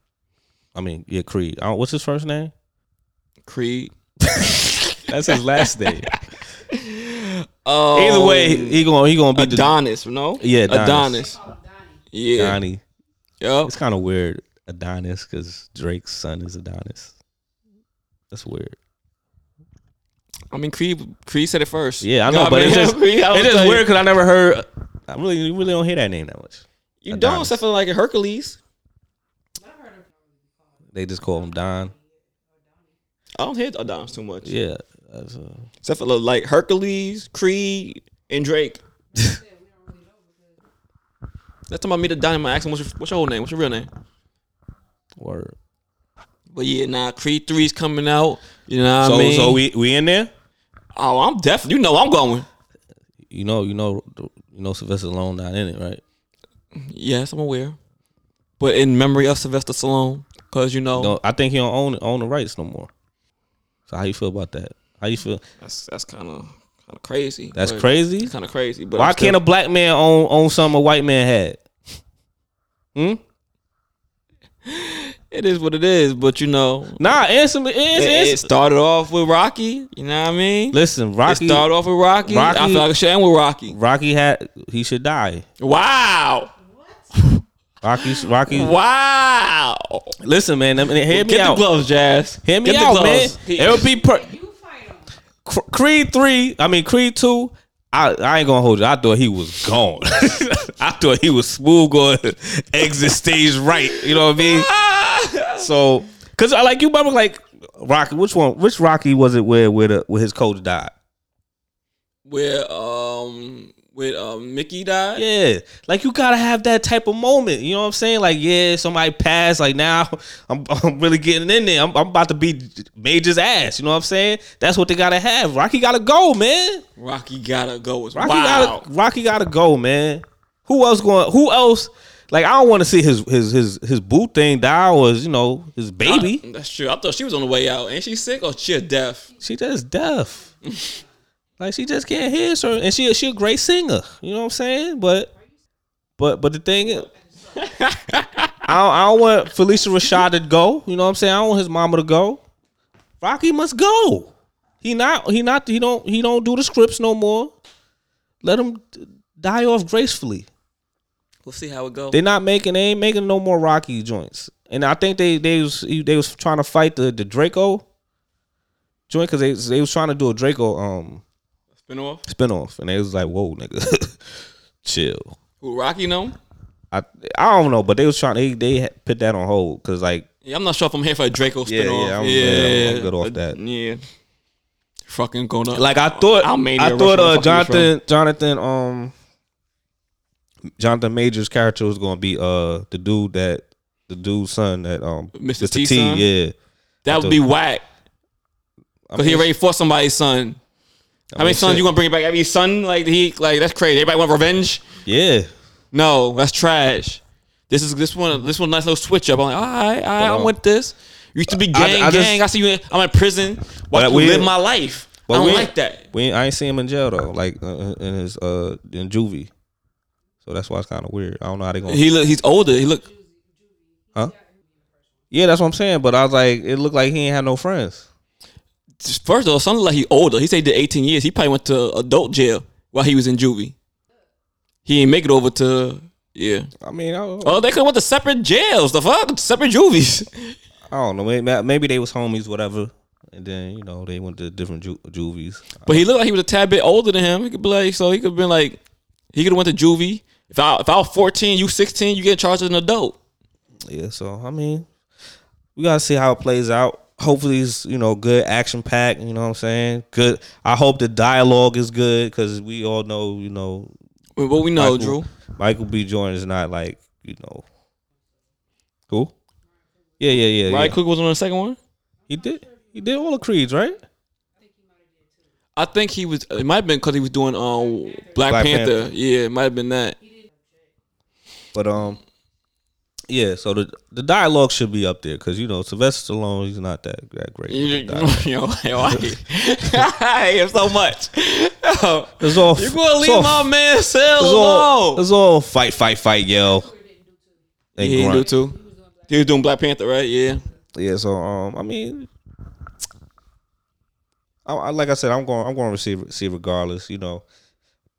I mean, yeah, Creed. I don't, what's his first name? Creed. That's his last name. Oh, Either way, he gonna he gonna beat the Adonis, no? Yeah, Adonis. Adonis. Yeah. Donnie. Yup. It's kind of weird, Adonis, because Drake's son is Adonis. That's weird. I mean, Creed. Creed said it first. Yeah, I You know, but what it's just it's just weird because I never heard. I really you really don't hear that name that much. You don't, Adonis. except for like Hercules. They just call him Don. I don't hear Adonis too much. Yeah, uh, Except for like Hercules, Creed, and Drake. That's time I meet a Donnie. I ask him, what's your, what's your whole name? What's your real name? word. But yeah, nah, Creed 3's coming out. You know what so I mean? so we we in there. oh, I'm definitely, you know I'm going. You know you know you know Sylvester Stallone not in it, right? Yes, I'm aware. But in memory of Sylvester Stallone, because you know, No, I think he don't own own the rights no more. So how you feel about that? How you feel? that's that's kind of kind of crazy. That's crazy. Kind of crazy. But Why I'm still- can't a black man own own something a white man had? Hmm. It is what it is. But you know, Nah, answer me. it, Answer, it started off with Rocky. You know what I mean? Listen, Rocky. It started off with Rocky. I Rocky- feel like it should end with Rocky. Rocky had he should die. Wow. Rocky, Rocky. Wow. Listen, man, I mean, hear me Get out. the gloves, Jazz. Hear me Get the out, man. gloves. He- It would be per- You fight him. Cr- Creed three. I mean Creed two. I, I ain't gonna hold you. I thought he was gone. I thought he was smooth going exit stage right. You know what I mean? Ah! So, cause I like you remember like Rocky. Which one? Which Rocky was it where where the where his coach died? Where um with um Mickey died. Yeah, like you gotta have that type of moment. You know what I'm saying? Like, yeah, somebody passed. Like now, I'm, I'm really getting in there. I'm, I'm about to beat Major's ass. You know what I'm saying? That's what they gotta have. Rocky gotta go, man. Rocky gotta go. As Rocky wow. gotta Rocky gotta go, man. Who else going? Who else? Like, I don't want to see his his his his boot thing die was you know his baby. I- that's true. I thought she was on the way out. Ain't she sick or she deaf? She just deaf. like she just can't hear so and she she a great singer. You know what I'm saying? But but but the thing is I don't, I don't want Phylicia Rashad to go. You know what I'm saying? I don't want his mama to go. Rocky must go. He not he not he don't he don't do the scripts no more. Let him die off gracefully. We'll see how it goes. They're not making they ain't making no more Rocky joints. And I think they they was they was trying to fight the the Drago joint because they they was trying to do a Drago um Spin off. spinoff, and they was like, "Whoa, nigga, chill." Who Rocky know? I I don't know, but they was trying they they put that on hold because like Yeah, I'm not sure if I'm here for a Drago Yeah, spin off. yeah, I'm- yeah, yeah, I'm good off that. Yeah. Fucking going up. like I thought I'll I thought uh, fuck he was from. Jonathan Jonathan um Jonathan Major's character was gonna be uh the dude that the dude's son that um Mr. T yeah. that would be whack. I Cause he mean, already fought somebody's son. How many mean, sons shit. you gonna bring back? Every son, like he, like that's crazy. Everybody want revenge? Yeah. No, that's trash. This is this one. This one nice little switch up. I'm like, all right, all right, I'm um, with this. used to be gang, I just- gang. I see you. In, I'm in prison. But you we- live my life. I But don't we- like that. We ain't, I ain't seen him in jail though, like uh, in his uh in juvie. So that's why it's kind of weird. I don't know how they gonna. He look. He's older. He look. huh? Yeah, that's what I'm saying. But I was like, it looked like he ain't had no friends. First of all, something like he older. He said he did 18 years. He probably went to adult jail while he was in juvie. He ain't make it over to yeah. I mean, I, Oh, they could have went to separate jails. The fuck, separate juvies. I don't know. Maybe, maybe they was homies, whatever. And then you know they went to different ju- juvies. But he looked like he was a tad bit older than him. He could be like, so he could have been like, he could have went to juvie. If I if I was 14, you 16, you get charged as an adult. Yeah. So I mean, we gotta see how it plays out. Hopefully, it's you know good action pack. You know what I'm saying? Good. I hope the dialogue is good because we all know you know Well, What we know, Michael, Drew. Michael B. Jordan is not like you know who. Yeah, yeah, yeah. Ryan yeah. Coogler was on the second one. He did. He did all the creeds, right? I think he was. It might have been because he was doing um Black, Black Panther. Panther. Yeah, it might have been that. But um, yeah. So the the dialogue should be up there because you know Sylvester Stallone, he's not that that great. You, with you know, yo, I hate, I hate him so much. Yo, It's all. you gonna leave all- my man Sell It's all, alone? it's all fight, fight, fight, yo. And He didn't do too. He was doing Black Panther, right? Yeah. Yeah, so um, I mean, I, I like I said, I'm going, I'm going to receive see regardless. You know,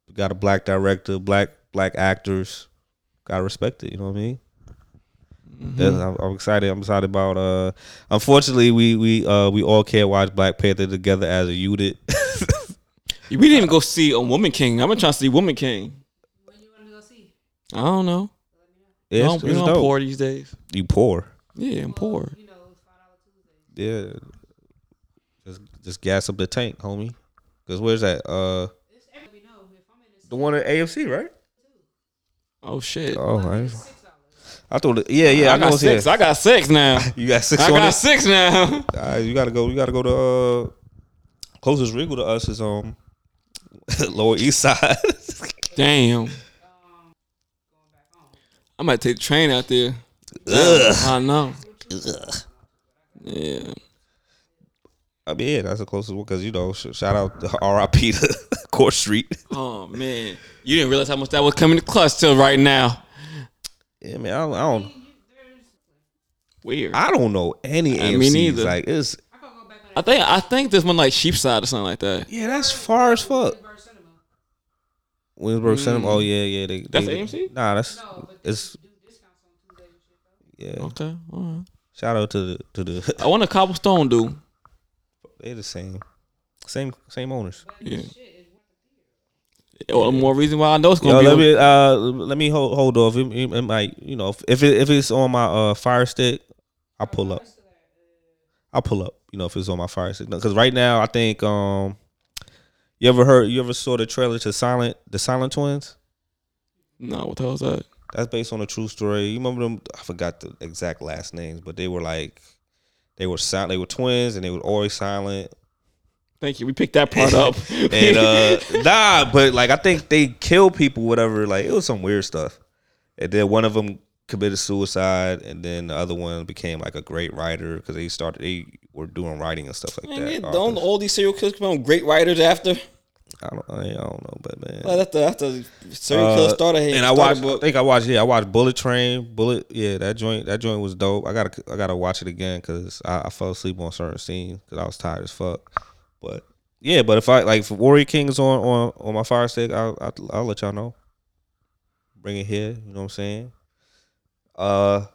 we got a black director, black black actors, gotta respect it. You know what I mean? Yeah, I'm, I'm excited. I'm excited about. Uh, unfortunately, we we uh we all can't watch Black Panther together as a unit. We didn't even go see a Woman King. I've been trying to see Woman King. When you want to go see? I don't know. Yeah, you know, it's, you it's know I'm poor these days. You poor. Yeah, I'm poor. You know, five dollar Tuesday. Yeah. Just just gas up the tank, homie. Cause where's that? Uh, It's every we know. If I'm in the the one at AFC, right? Oh shit. Oh, I. I thought. It, yeah, yeah. I, I know got it's six. here. I got six now. You got six I on got it. six now. Uh, you gotta go. You gotta go to uh, closest wrinkle to us is um Lower East Side. Damn. I might take the train out there. Ugh. I know. Yeah. I mean, yeah, that's the closest one because you know, sh- shout out to R.I.P. to Court Street. Oh man, you didn't realize how much that was coming to clutch till right now. Yeah, man, I don't, I don't, Weird. I don't know any Uh, me AMC's. neither. Like it's I go back on I think I think there's one like Sheepshead or something like that. yeah, that's far as fuck. Bird Cinema. Williamsburg Cinema. Oh yeah, yeah. They, Mm. That's they, AMC? Nah, that's No, but it's do discounts on Tuesdays and shit though. yeah. Okay. All right. Shout out to the to the. I want a cobblestone dude. They're the same, same same owners. Yeah. Well, more reason why I know it's gonna let be. me uh let me hold hold off. It, it, it might you know if it, if it's on my uh fire stick, I'll pull up. I'll pull up. You know if it's on my fire stick because right now I think um you ever heard you ever saw the trailer to Silent the Silent Twins? no, what the hell is that? That's based on a true story. You remember them? I forgot the exact last names, but they were like they were silent. They were twins and they were always silent. Thank you. We picked that part up. And uh nah, but like I think they killed people, whatever. Like it was some weird stuff. And then one of them committed suicide, and then the other one became like a great writer because they started they were doing writing and stuff like Man, that. don't all these serial killers become great writers after? I don't, I don't know, but man. Like, that's the that's the serial killer Uh, starter. and I watched. I think I watched. Yeah, I watched Bullet Train. Bullet. Yeah, that joint. That joint was dope. I gotta. I gotta watch it again because I, I fell asleep on certain scenes because I was tired as fuck. But yeah, but if I like if Warrior King is on on on my fire stick, I'll I'll, I'll let y'all know. Bring it here. You know what I'm saying? Uh,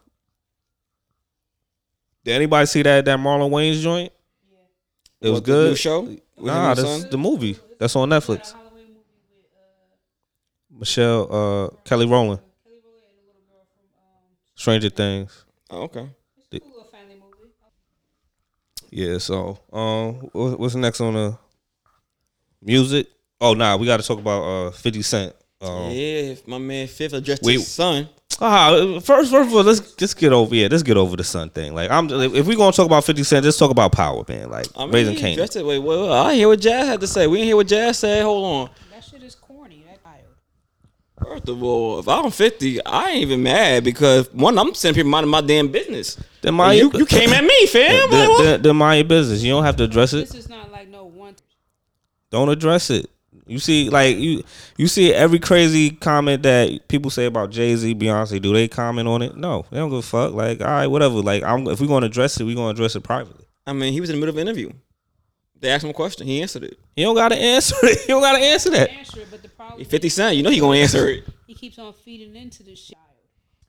did anybody see that that Marlon Wayans' joint? It was What, the good. new show? With Nah, that's son? the movie. That's on Netflix. Halloween movie with uh, Michelle uh Kelly Rowland. Kelly Rowland and the little girl from um, Stranger Things. Oh, okay. it's a cool little family movie. Yeah, so um what's next on the music? Oh nah, we gotta talk about uh fifty cent. Um yeah, if my man Fifth addressed Wait. his son. ah, first first of all, let's just get over yeah, let's get over the son thing. Like I'm if we're gonna talk about fifty cent, let's talk about power, man. Like I mean, raising it. Wait, wait, wait, I hear what Jazz had to say. We didn't hear what Jazz said. Hold on. That shit is corny. That child. First of all, if I'm 50, I ain't even mad because one, I'm sending people minding my damn business. Then mind you, you came at me, fam. Then, what? then, then mind your business. You don't have to address it. This is not like no one. Don't address it. You see, like you, you see every crazy comment that people say about Jay Z, Beyonce. Do they comment on it? No, they don't give a fuck. Like, all right, whatever. Like, I'm, if we're gonna address it, we're gonna address it privately. I mean, he was in the middle of an interview. They asked him a question. He answered it. He don't gotta answer it. He don't gotta answer that. answer it, but the problem He 50 Cent, you know he gonna answer it. he keeps on feeding into this shit.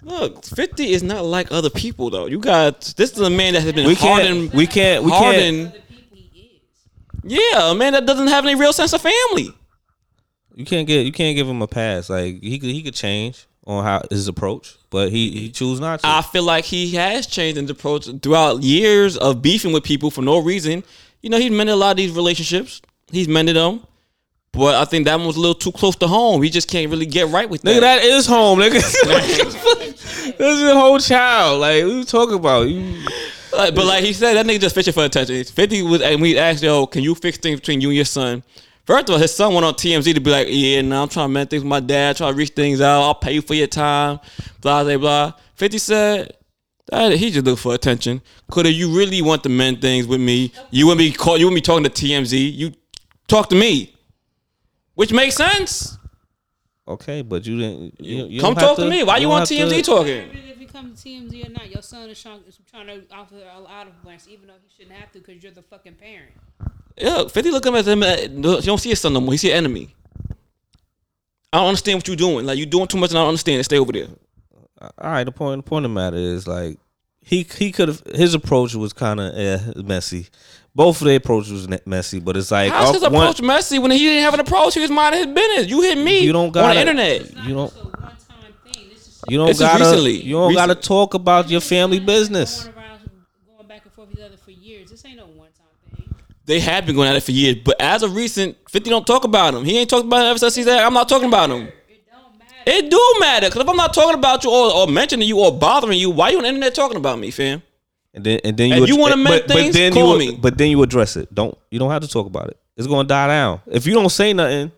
Look, 50 is not like other people, though. You got, this is a man that has been We hardened. can't. We can't. We hardened. can't. The people he is. Yeah, a man that doesn't have any real sense of family. You can't get. You can't give him a pass. Like he could. He could change on how his approach, but he he choose not to. I feel like he has changed his approach throughout years of beefing with people for no reason. You know, he's mended a lot of these relationships. He's mended them. But I think that one was a little too close to home. He just can't really get right with that. Nigga, that is home, nigga. This is a whole child. Like what you talking about? You Like, but like he said, that nigga just fishing for attention. Fifty was, and we asked, yo, can you fix things between you and your son? First of all, his son went on TMZ to be like, yeah, now I'm trying to mend things with my dad, trying to reach things out. I'll pay you for your time, blah blah blah. Fifty said. That, he just looked for attention. Could have you really want to mend things with me? You wouldn't be call, you wouldn't be talking to TMZ. You talk to me, which makes sense. okay? But you didn't. You, you Come talk to, me. Why you, don't on TMZ to- talking? If you come to TMZ or not, your son is trying, is trying to offer a lot of advice, even though he shouldn't have to because you're the fucking parent. Yeah, 50 look at him as uh, You don't see his son no more. He see an enemy. I don't understand what you're doing. Like, you're doing too much and I don't understand it. Stay over there. All right. The point. The point of the matter is like he he could have his approach was kind of eh, messy. Both of their approaches was messy, but it's like How's uh, his one- approach messy when he didn't have an approach? He was minding his business. You hit me You don't gotta- the internet. You don't- just a one-time thing. This is You don't This gotta. recently. You don't Recent- gotta talk about your family business. Going going back and forth with each other for years. This ain't no one-time thing. They have been going at it for years. But as of recent, 50 don't talk about him. He ain't talked about him ever since he's there. I'm not talking about him. It don't matter. It do matter. Because if I'm not talking about you or, or mentioning you or bothering you, why you on the internet talking about me, fam? And then and then And you you wanna make but, things, but then call you me. but then you address it. Don't you don't have to talk about it. It's gonna die down. If you don't say nothing,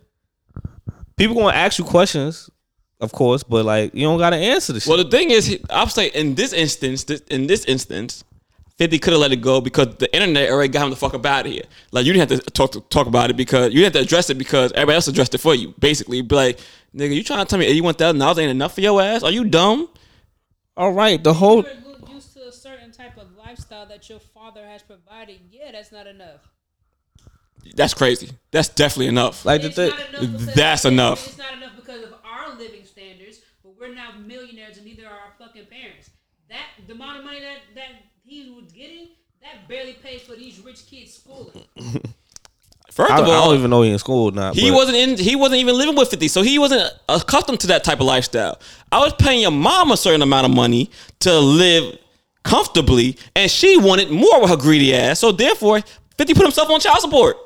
people gonna ask you questions, of course, but like you don't gotta answer the shit. Well, the thing is, I'm saying in this instance, this, in this instance, 50 could have let it go because the internet already got him the fuck up out of here. Like you didn't have to talk to, talk about it because you didn't have to address it because everybody else addressed it for you. Basically, be like, nigga, you trying to tell me eighty one thousand dollars ain't enough for your ass? Are you dumb? All right, the whole You're used to a certain type of lifestyle that your father has provided. Yeah, that's not enough. That's crazy. That's definitely enough. like the It's thing. not enough That's enough. It's not enough because of our living standards, but we're now millionaires and neither are our fucking parents. That the amount of money that that he was getting, that barely pays for these rich kids' schooling. First I, I of all, don't even know he in school or not. He but- wasn't in. He wasn't even living with fifty, so he wasn't accustomed to that type of lifestyle. I was paying your mom a certain amount of money to live comfortably, and she wanted more with her greedy ass. So therefore, fifty put himself on child support.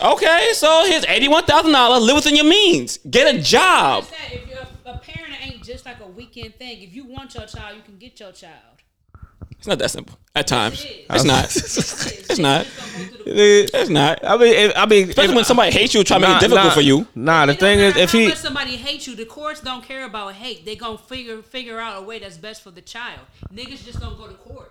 Okay, so here's eighty-one thousand dollars. Live within your means. Get a job. If you're a, a parent, it ain't just like a weekend thing. If you want your child, you can get your child. It's not that simple. At times, It is. it's not. It's, It's not. It is- not. I mean, if, I mean, Especially if- when somebody hates you, try to make it difficult nah, for you. Nah, the It thing is, if how he, much somebody hates you, the courts don't care about hate. They gonna figure figure out a way that's best for the child. Niggas just don't go to court.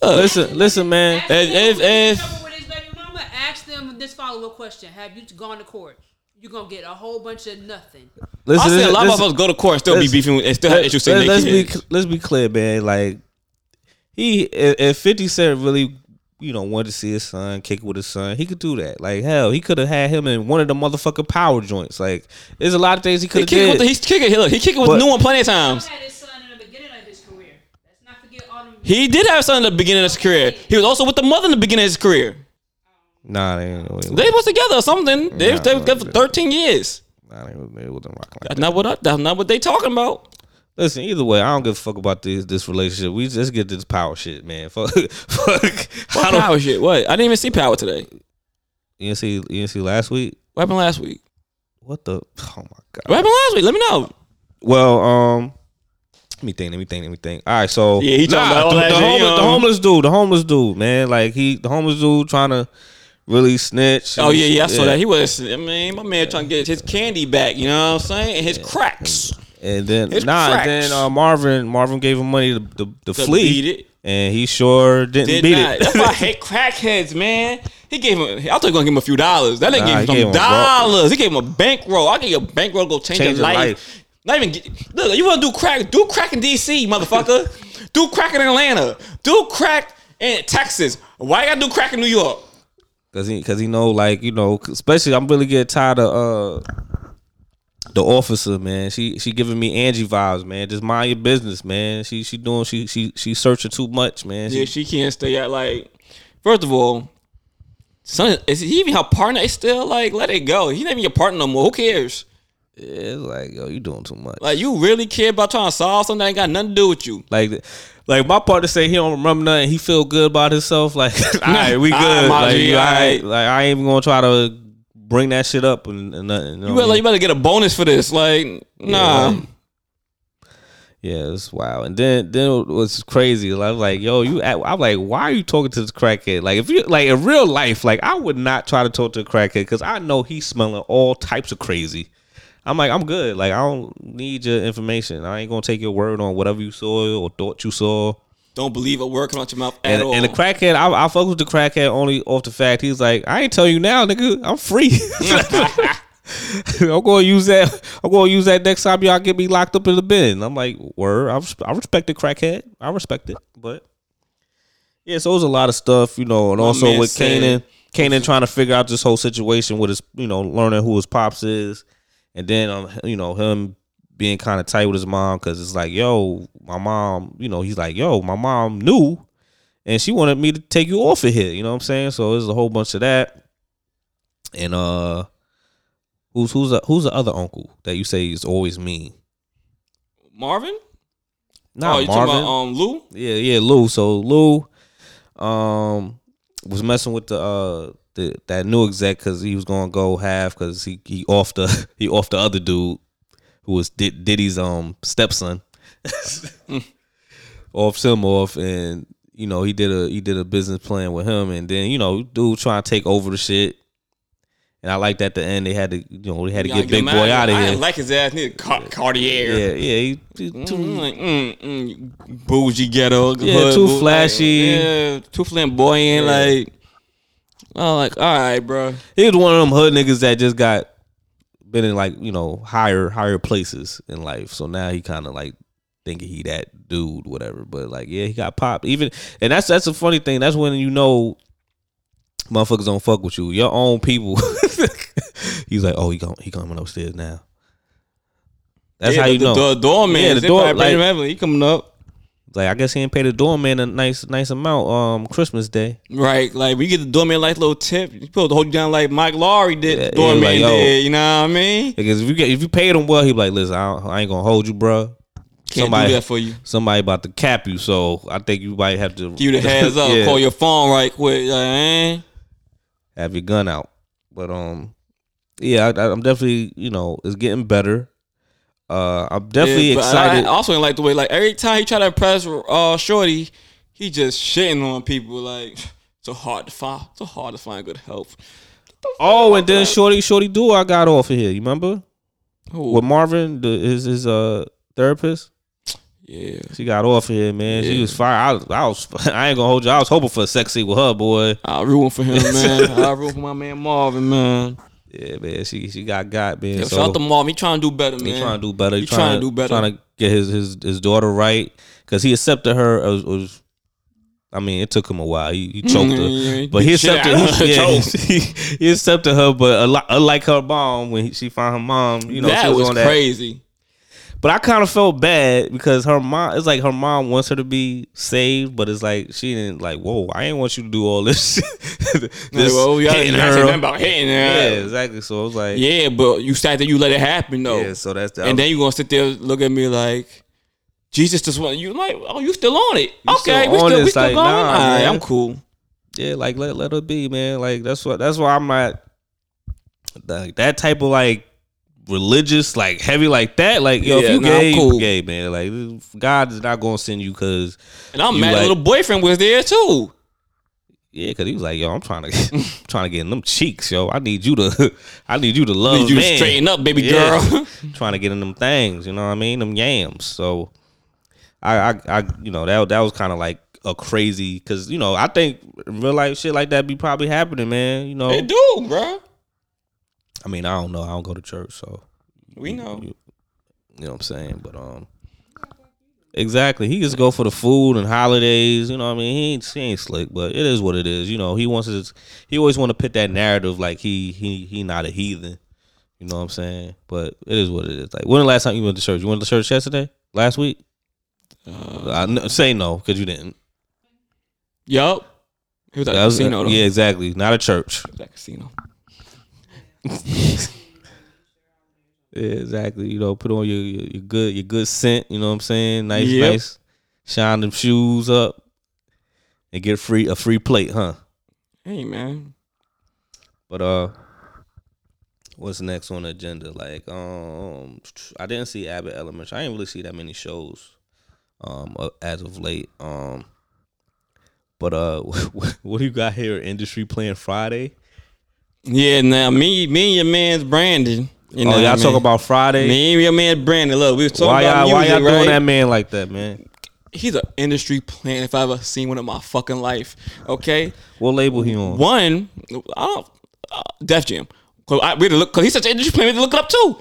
Uh, listen, listen, man. Ask If- them if- if- trouble with his baby mama, ask them this follow up question: Have you gone to court? You're gonna get a whole bunch of nothing. Listen, I see a listen, lot of us go to court and still be beefing and still have issues let- they let's be let's be clear, man. Like he, if, if Fifty Cent really, you know, wanted to see his son kick with his son, he could do that. Like hell, he could have had him in one of the motherfucking power joints. Like there's a lot of things he He could have kick it with did. the, he's kicking. Look, he kicking with But- new one plenty of times. had his son in the beginning of his career. Let's not forget all them. He did have son in the beginning of his career. He was also with the mother in the beginning of his career. Um, nah, they, ain't- They was together or something. They, Nah, they was together for 13 years. nah, they, they wasn't rocking like That's not what I, that's not what they talking about. Listen, either way, I don't give a fuck about this this relationship. We just get this power shit, man. Fuck, fuck. What power shit? What? I didn't even see power today. You didn't see? You didn't see last week? What happened last week? What the? Oh my god. What happened last week? Let me know. Well, um, let me think. Let me think. Let me think. All right, so Yeah, he talking about all the, that the homeless, he, the homeless dude, the homeless dude, man. Like he, the homeless dude, trying to really snitch. Oh yeah, yeah, I saw that. He was. I mean, my man trying to get his candy back. You know what I'm saying? And his cracks. And then It's nah, and cracks. then uh, Marvin, Marvin gave him money to to, to, To flee, beat it. and he sure didn't Did beat not. it. That's why I hate crackheads, man. He gave him. I thought he was gonna give him a few dollars. That nigga Nah, gave he him some gave him a roll. dollars. He gave him a bankroll. I give you a bankroll to go change, Change your your life. life. Not even get, look. You want to do crack? Do crack in D.C., motherfucker. do crack in Atlanta. Do crack in Texas. Why you gotta do crack in New York? Cause he, cause he know, like you know, especially I'm really getting tired of uh the officer, man. She she giving me Angie vibes, man. Just mind your business, man. She she doing she she she searching too much, man. She, Yeah, she can't stay at like. First of all, son, is he even her partner? It's still like let it go. He's not even your partner no more. Who cares? yeah, it's like yo, you doing too much. Like you really care about trying to solve something that ain't got nothing to do with you. Like, like my partner say he don't remember nothing. He feel good about himself. Like, all right, we good. right, my like, G, all right. like, I ain't even gonna try to bring that shit up and, and nothing. You, know You I better, mean? you better get a bonus for this. Like, nah. like- Yeah, it's wild. And then then it was crazy. I was like, yo, you act- I'm like, why are you talking to this crackhead? Like if you like in real life, like I would not try to talk to a crackhead because I know he's smelling all types of crazy. I'm like, I'm good. Like I don't need your information. I ain't gonna take your word on whatever you saw or thought you saw. Don't believe a word coming out your mouth at And, all. and the crackhead, I, I fuck with the crackhead only off the fact he's like, I ain't tell you now, nigga. I'm free. I'm gonna use that. I'm gonna use that next time y'all get me locked up in the bin. I'm like, word. I, I respect the crackhead. I respect it. But yeah, so it was a lot of stuff, you know, and My also with said- Kanan, Kanan trying to figure out this whole situation with his, you know, learning who his pops is, and then um, you know, him being kind of tight with his mom because it's like, yo, my mom, you know, he's like, yo, my mom knew, and she wanted me to take you off of here. You know what I'm saying? So there's a whole bunch of that, and uh. Who's who's the, who's the other uncle that you say is always mean? Marvin? Not oh, you Marvin. talking about um Lou? yeah, yeah, Lou. So Lou, um, was messing with the uh the that new exec because he was gonna go half because he he off the he off the other dude who was Did, Diddy's um stepson. off him off and you know he did a he did a business plan with him and then you know dude trying to take over the shit. And I liked at the end they had to you know they had to gotta get Big Boy out of I here. didn't like his ass. Need Car- Cartier. yeah, yeah, he, he too, Mm, like, mm, mm, bougie ghetto. Yeah, hood, too boo- like, flashy. yeah, too flamboyant. Yeah. Like, oh, like, all right, bro. he was one of them hood niggas that just got been in like you know higher higher places in life. So now he kind of like thinking he that dude, whatever. But like, yeah, he got popped. Even and that's that's a funny thing. That's when you know motherfuckers don't fuck with you. Your own people. He's like, oh, he going he coming upstairs now. That's Yeah, how the, you know. The, the doorman. Yeah, the door- like- heavily. He coming up. Like I guess he didn't pay the doorman a nice nice amount um Christmas Day. Right, like when you get the doorman like a little tip, you supposed to hold you down like Mike Laurie did. Yeah, doorman yeah, like, did. You know what I mean? Because if you get if you paid him well, he be like, listen, I, don't- I ain't gonna hold you, bro. Can't Somebody- do that for you. Somebody about to cap you, so I think you might have to Give the heads up. Yeah. Call your phone right quick. Like, eh? have your gun out. But um, yeah, I, I'm definitely you know it's getting better. Uh, I'm definitely Yeah, excited. I, I also didn't like the way like every time he try to impress uh Shorty, he just shitting on people like it's so hard to find, so hard to find good help. oh, and then Shorty Shorty Do I got off of here. You remember Who? with Marvin, the, his his uh therapist? Yeah, She got off of here, man. She was fire. I was, I was I ain't gonna hold you. I was hoping for a sex scene with her, boy. I rooting for him, man. I rooting for my man Marvin, man. Yeah, man. She she got got, man. Yo, so, shout out to Marvin. He trying to do better, man. He trying to do better. He, He trying, trying to do better. Trying to get his his his daughter right because he accepted her. As, as, I mean, it took him a while. He, he choked her, but he accepted. He, yeah, he, he accepted her, but unlike her mom, when he, she found her mom, you know, that she was, was on that. But I kind of felt bad because her mom. It's like her mom wants her to be saved, but it's like she didn't like. Whoa, I ain't want you to do all this. this Like, well, we hitting her. about hitting her. Yeah, exactly. So I was like, Yeah, but you said that you let it happen though. yeah. So that's that. and then you gonna sit there look at me like Jesus just want you like oh you still on it You okay still we on still, we this, still like, going nah, All right. I'm cool yeah, like let let her be, man. Like that's what that's why I'm not like that type of like religious, like heavy like that. Like yo, Yeah, if you nah, I'm gay, you cool. gay, man. Like God is not gonna send you because and I'm mad like- little boyfriend was there too yeah, because he was like, yo, I'm trying to trying to get in them cheeks, yo. I need you to I need you to love need you to man. straighten up baby Yeah. girl trying to get in them things, you know what I mean? Them yams. So I I, I you know that that was kind of like a crazy because you know I think real life shit like that be probably happening, man. You know, they do bro I mean, I don't know. I don't go to church, so we know you, you know what I'm saying. But um, exactly, he just go for the food and holidays. You know, what I mean, he ain't, he ain't slick, but it is what it is. You know, he wants his, he always want to put that narrative like he he he not a heathen. You know what I'm saying? But it is what it is. Like, when the last time you went to church? You went to church yesterday? Last week? uh, I say no because you didn't. yup he was at That the was- casino though yeah, exactly. Not a church. He was at the casino Yeah, exactly. You know, put on your, your your good your good scent. You know what I'm saying? Nice, Yep. nice. Shine them shoes up and get free a free plate, huh? hey man But uh, What's next on the agenda? Like, um, I didn't see Abbott Elementary. I didn't really see that many shows, um, uh, as of late. Um, but uh, what do you got here? Industry playing Fridayy. Yeah, now me, me and your man's Brandon. You know oh, y'all I talk about Fridayy. me and your man Brandon. Look, we was talking why about y'all, why y'all doing that man like that, man? He's an industry plant if I ever seen one in my fucking life. Okay, What label he on? one, I don't, uh, Def Jam. Cause I we had to look, cause he's such an industry plant. We had to look it up too.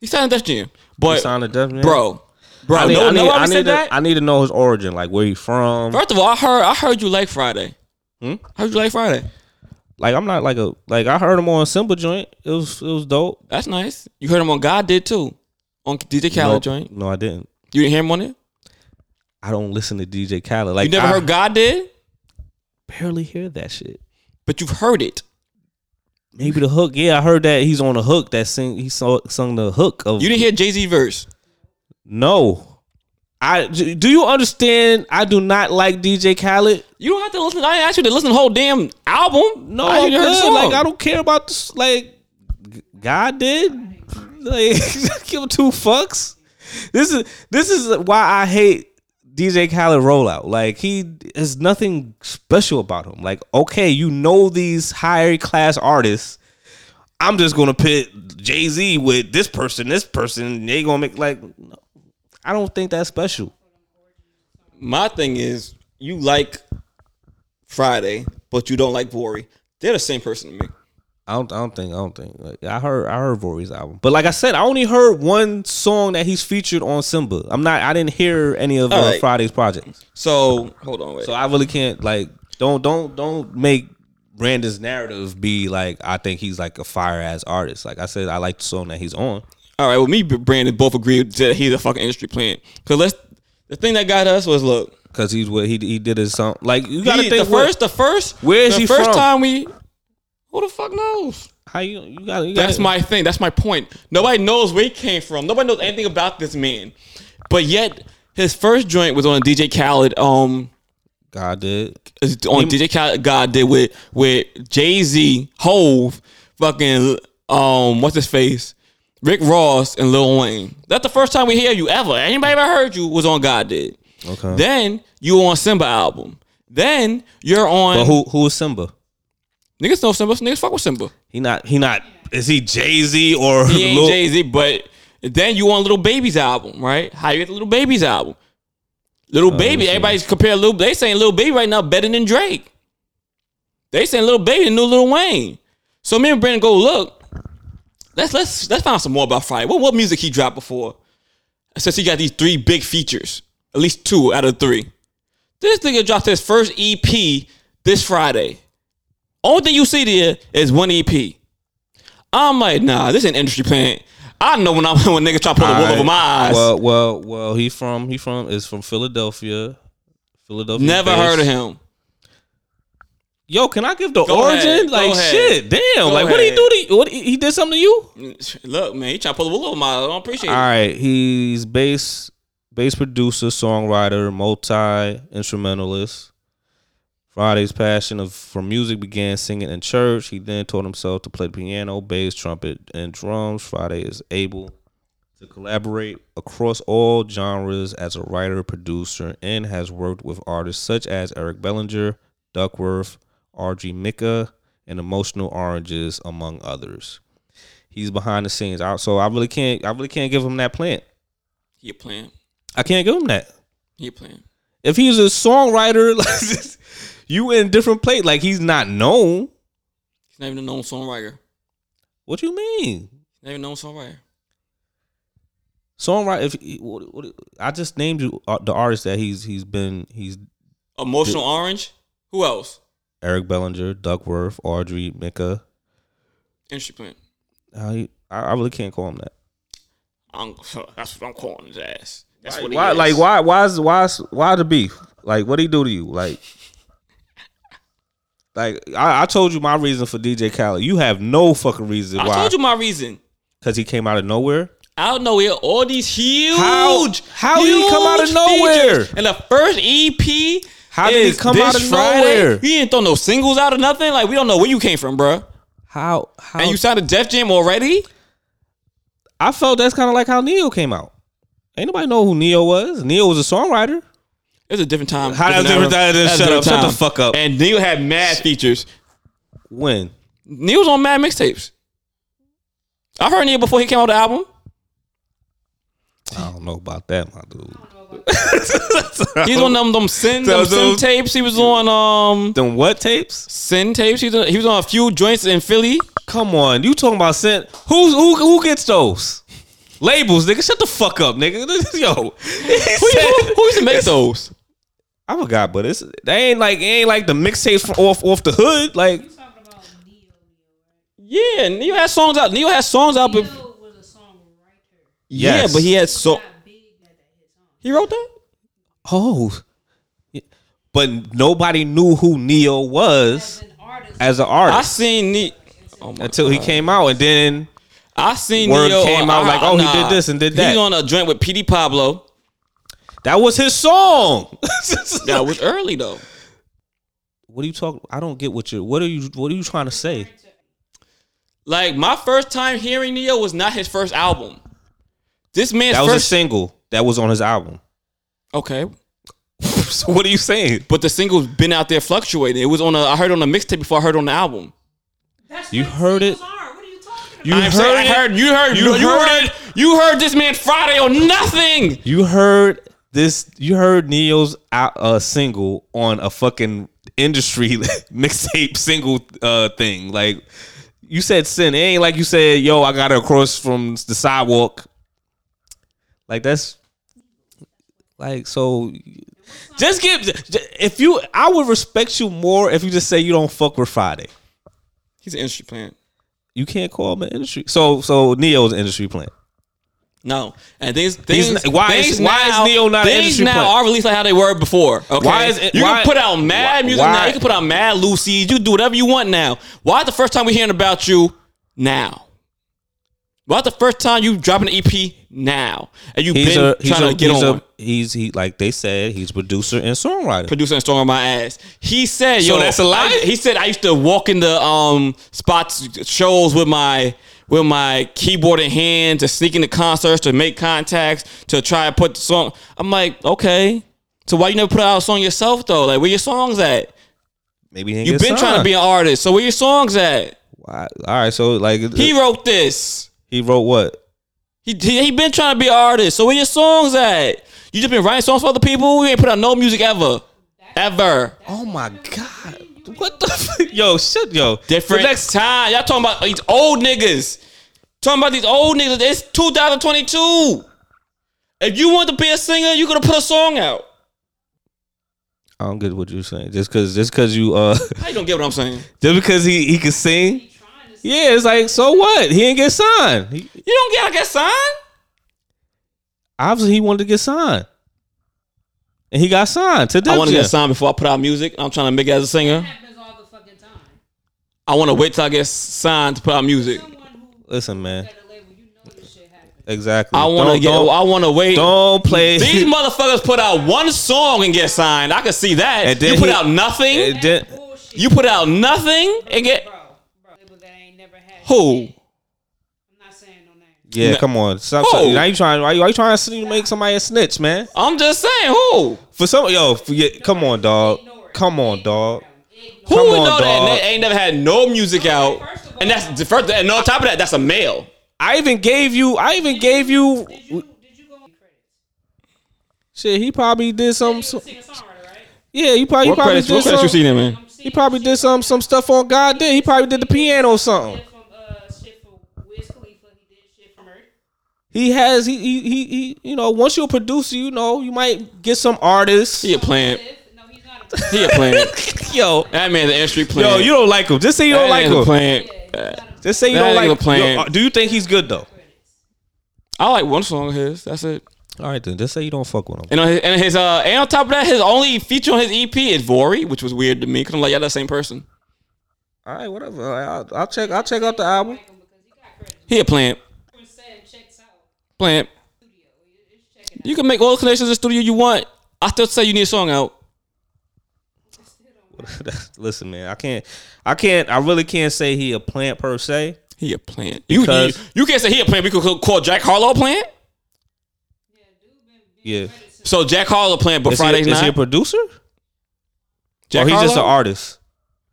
He signed Def Jam, He signed Def Jam? bro, bro, I need, no, I need, no, I need, said to, that. I need to know his origin, like where he from. First of all, I heard, I heard you like Fridayy. Hmm? I heard you like Fridayy. Like I'm not like a like I heard him on Simple Joint. It was it was dope. That's nice. You heard him on God did too, on DJ Khaled no, joint. No, I didn't. You didn't hear him on it. I don't listen to DJ Khaled. Like You never I heard God did, barely hear that shit. but you've heard it. Maybe the hook. Yeah, I heard that he's on a hook that sing. He saw, sung the hook of. You didn't hear Jay Z verse. No, I do you understand? I do not like DJ Khaled. You don't have to listen. I didn't you to listen to the whole damn album. No, I good. Like I don't care about this. Like God did. Like give two fucks. This is this is why I hate DJ Khaled rollout. Like he is nothing special about him. Like okay, you know these higher class artists. I'm just gonna pit Jay Z with this person, this person. They gonna make like. No. I don't think that's special. My thing is, you like Fridayy, but you don't like Vory. They're the same person to me. I don't. I don't think. I don't think. Like, I heard. I heard Vory's album, but like I said, I only heard one song that he's featured on Simba. I'm not. I didn't hear any of uh, All right. Fridayy's projects, So hold on, wait. so I really can't. Like, don't don't don't make Brandon's narrative be like I think he's like a fire ass artist. Like I said, I like the song that he's on. All right, well, me and Brandon both agreed that he's a fucking industry plant. Cause let's the thing that got us was look. Cause he's what he he did his song. Like you gotta he- think the what- first, the first, Where is the he first from? time we. Who the fuck knows? how you you got. That's gotta, my thing. That's my point. Nobody knows where he came from. Nobody knows anything about this man. But yet, his first joint was on DJ Khaled. Um, God did. on DJ Khaled. God did with with Jay Z, Hove, fucking um, what's his face, Rick Ross, and Lil Wayne. That's the first time we hear you ever. Anybody ever heard you was on God did. Okay. Then you were on Simba album. Then you're on. but who who is Simba? Niggas know Simba. Niggas fuck with Simba. He not. He not. Is he Jay Z or He ain't Lil- Jay Z, but then you on Little Baby's album, right? How you get the Little Baby's album? Little let oh, Baby, everybody's comparing Little. They saying Little Baby right now better than Drake. They saying Little Baby and new Little Wayne. So me and Brandon go look. Let's let's let's find out some more about Fridayy. What what music he dropped before? Since he got these three big features, at least two out of three. This nigga dropped his first EP this Friday. Only thing you see there is one EP. I'm like, nah, this ain't industry plant. I know when I'm when niggas try to pull the wool Alright. over my eyes. Well, well, well. He from he from is from Philadelphia. Philadelphia. Never based. heard of him. Yo, can I give the Go origin? ahead, go like ahead. shit, damn. Go like what did he ahead. do to you? What he, he did something to you? Look, man, he trying to pull a wool over my. I don't appreciate All it. right, he's bass bass producer, songwriter, multi instrumentalist. Fridayy's passion of for music began singing in church. He then taught himself to play the piano, bass, trumpet, and drums. Fridayy is able to collaborate across all genres as a writer, producer, and has worked with artists such as Eric Bellinger, Duckwrth, R.G. Micah, and Emotional Oranges, among others. He's behind the scenes. I- So I really can't. I really can't give him that plant. He a plant. I can't give him that. He a plant. If he's a songwriter, like you in a different plate. Like he's not known. He's not even a known songwriter. What you mean? He's not even a known songwriter. Songwriter. If he- what, what, I just named you uh, the artist that he's he's been he's Emotional Orange. Who else? Eric Bellinger, Duckwrth, Audrey, Micah. Industry plant. He, I, I really can't call him that. I'm, that's what I'm calling his ass. That's what he Why? is. Like why? Why is why? is- Why the beef? Like what he do to you? Like. Like I, I told you my reason for DJ Khaled. You have no fucking reason I why. told you my reason. Because he came out of nowhere. Out of nowhere, all these huge, How- how did he come out of nowhere? features. And the first EP, How did he come out of Friday. nowhere? He didn't throw no singles out of nothing. Like we don't know where you came from, bro. How how And you signed to Def Jam already? I felt that's kind of like how Ne-Yo came out. Ain't nobody know who Ne-Yo was. Ne-Yo was a songwriter. It was a different time. How that's era. different time? That Shut a up. different Shut the fuck up. And Neil had mad features. When? Neil was on mad mixtapes. I heard Neil before he came out the album. I don't know about that, my dude. He's on them them sin, So them sin tapes. He was on um Them what tapes? sin tapes. He was on, he was on a few joints in Philly. Come on, you talking about sent? Who's who? Who gets those labels, nigga? Shut the fuck up, nigga. Yo, Who, who, who used to make those? I forgot, but it's they ain't like it ain't like the mixtapes from off off the hood. Like You talking about Ne-Yo, Yeah, Ne-Yo had songs out. Ne-Yo had songs out. Ne-Yo, But, right? Was a songwriter. yeah, Yes. but he had so. Got big at that hit song. He wrote that. oh, but nobody knew who Ne-Yo was As an artist, as an artist. I seen Ne-Yo. Oh my until he came out, and then I seen Word Ne-Yo came out like, oh, he did this and did that. He's on a joint with PD Pablo. that was his song. That was early though. what are you talking? I don't get what you. What are you? What are you trying to say? Like my first time hearing Ne-Yo was not his first album. This man's That was a single that was on his album. okay, so what are you saying? but the single's been out there fluctuating. It was on a. I heard on a mixtape before I heard on the album. That's You heard it? Are. What are you talking about? You I'm heard saying, I it? heard you heard You you, you heard heard it? you heard this man Fridayy on nothing. You heard this? You heard Ne-Yo's uh, uh, single on a fucking industry mixtape single uh, thing. Like you said, sin. It ain't like you said, "Yo, I got it across from the sidewalk." Like that's like so. Just give if you. I would respect you more if you just say you don't fuck with Fridayy. He's an industry plant. You can't call him an industry. So so Ne-Yo's an industry plant. No, and things things why is- things why is Ne-Yo not an industry now plant? are released like how they were before. Okay, Why is it- you why- can put out mad why- music now. why- You can put out mad Lucy's. You can do whatever you want now. Why the first time we're hearing about you now? Why the first time you dropping an EP now? And you've He's been a trying a, to get he's on. a he's he like they said he's producer and songwriter. Producer and song on my ass. He said, So "Yo, that's a lie? I- he said I used to walk in the um spots shows with my with my keyboard in hand to sneak into concerts to make contacts to try to put the song. I'm like, okay, so why you never put out a song yourself though? Like, where your songs at? Maybe You've been trying to be an artist, so where your songs at? Why? All right, so like He wrote this. He wrote what? He, he he been trying to be an artist. So where your songs at? You just been writing songs for other people. You ain't put out no music ever, ever. Oh my god! What the fuck? yo shit yo Different The next time. Y'all talking about these old niggas. Talking about these old niggas. It's 2022. If you want to be a singer, you gotta put a song out. I don't get what you're saying. Just cause just cause you uh How you don't get what I'm saying? just because he he can sing. He trying to Yeah, it's like so what? He didn't get signed. He, You don't get I get signed. obviously he wanted to get signed, and he got signed to I want to get signed before I put out music. I'm trying to make it as a singer. happens all the fucking time. I want to wait till I get signed to put out music. Someone who Listen, man. at a label, you know this shit happens. Exactly. I want to Don't- get. Don't, I want to wait. don't play. These motherfuckers put out one song and get signed. I can see that. And then You put he- out nothing. It did- Bullshit. You put out nothing and get bro, bro, label that ain't never had who? shit. I'm not saying no name. Yeah, No. come on. Stop, Who? now you trying? Why you, why you trying to make somebody a snitch, man? I'm just saying who. For some, yo, for, yeah, come on, dog. Ignore it. Come on, dog. Ignore Who Come would on, know that? dog. And they ain't never had no music out. first of And that's the first. And on top of that, that's a male. I even gave you. I even gave you. Did you did you go on credits? Shit, he probably did some. Some singer songwriter, right? yeah, he probably, he What probably credits? did What credits you some. seen him in? He probably did some some stuff on God did. He probably did the piano or something. Shit from uh shit for Wiz Khalifa. He did shit from her. He has he he he, he you know once you're a producer, you know you might get some artists. He a plant. No, he's not a He a plant. Yo, That man, the industry plant yo, you don't like him. Just say you that don't like man's a him. plant. Just say you That don't nigga like. playing. Yo, uh, do you think he's good though? I like one song of his. That's it. All right then, just say you don't fuck with him. And on his, and his uh and on top of that, his only feature on his EP is Vory, which was weird to me because I'm like, yeah that same person. All right, whatever. I'll, I'll check. I'll check out the album. because he got credits. He a plant. When Sam checks out Plant. studio, it's checking You can make all the connections in the studio you want. I still say you need a song out. Listen, man, I can't, I can't, I really can't say he a plant per se. He a plant. You, you you can't say he a plant. We could call Jack Harlow a plant. Yeah, So Jack Harlow a plant, but is, he, Fridayy's is he a producer? Jack or he's just an artist?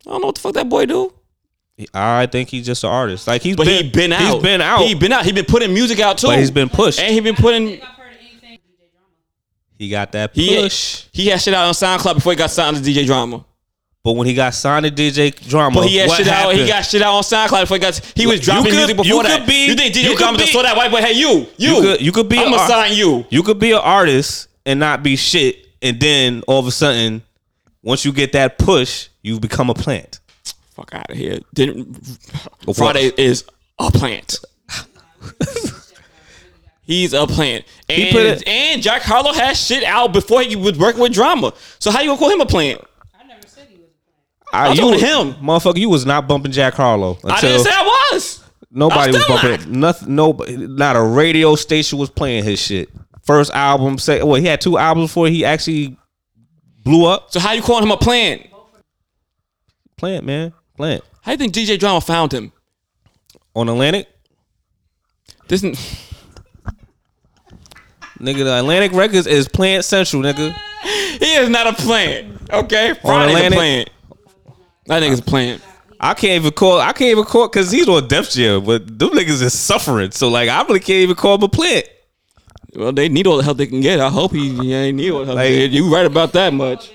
I don't know what the fuck that boy do. I think he's just an artist. Like he's But been, he been out. He's been out, He been out. He been putting music out too. but he's been pushed. and he been putting. think I've heard anything DJ Drama. He got that push. he had shit out on SoundCloud before he got signed to DJ Drama. But when he got signed to DJ Drama, But he had what shit out. He got shit out on SoundCloud before he got. He was dropping could- music before that. you that. could be- you think DJ could Drama just saw that white boy? Hey, you, you, You could- you could be I'm a- gonna sign you. You could be an artist and not be shit, and then all of a sudden, once you get that push, you become a plant. Fuck out of here. Didn't? Fridayy is a plant. He's a plant. And, put it- and Jack Harlow had shit out before he was working with drama. So how you gonna call him a plant? I never said he was a plant. I, I'm you him. motherfucker. You was not bumping Jack Harlow until I didn't say I was. nobody I'm was still bumping. Nothing. Nobody. Not a radio station was playing his shit. First album. Say, well, he had two albums before he actually blew up. So how you calling him a plant? Plant, man. Plant How you think DJ Drama found him? on Atlantic. This n- Nigga, the Atlantic Records is Plant Central, nigga. he is not a plant. Okay, Fridayy's a Atlantic? plant. That nigga's a plant. I can't even call. I can't even call because he's on Def Jam, but them niggas is suffering. So like, I really can't even call him a plant. Well, they need all the help they can get. I hope he, ain't need all the help. Like- you right about that much.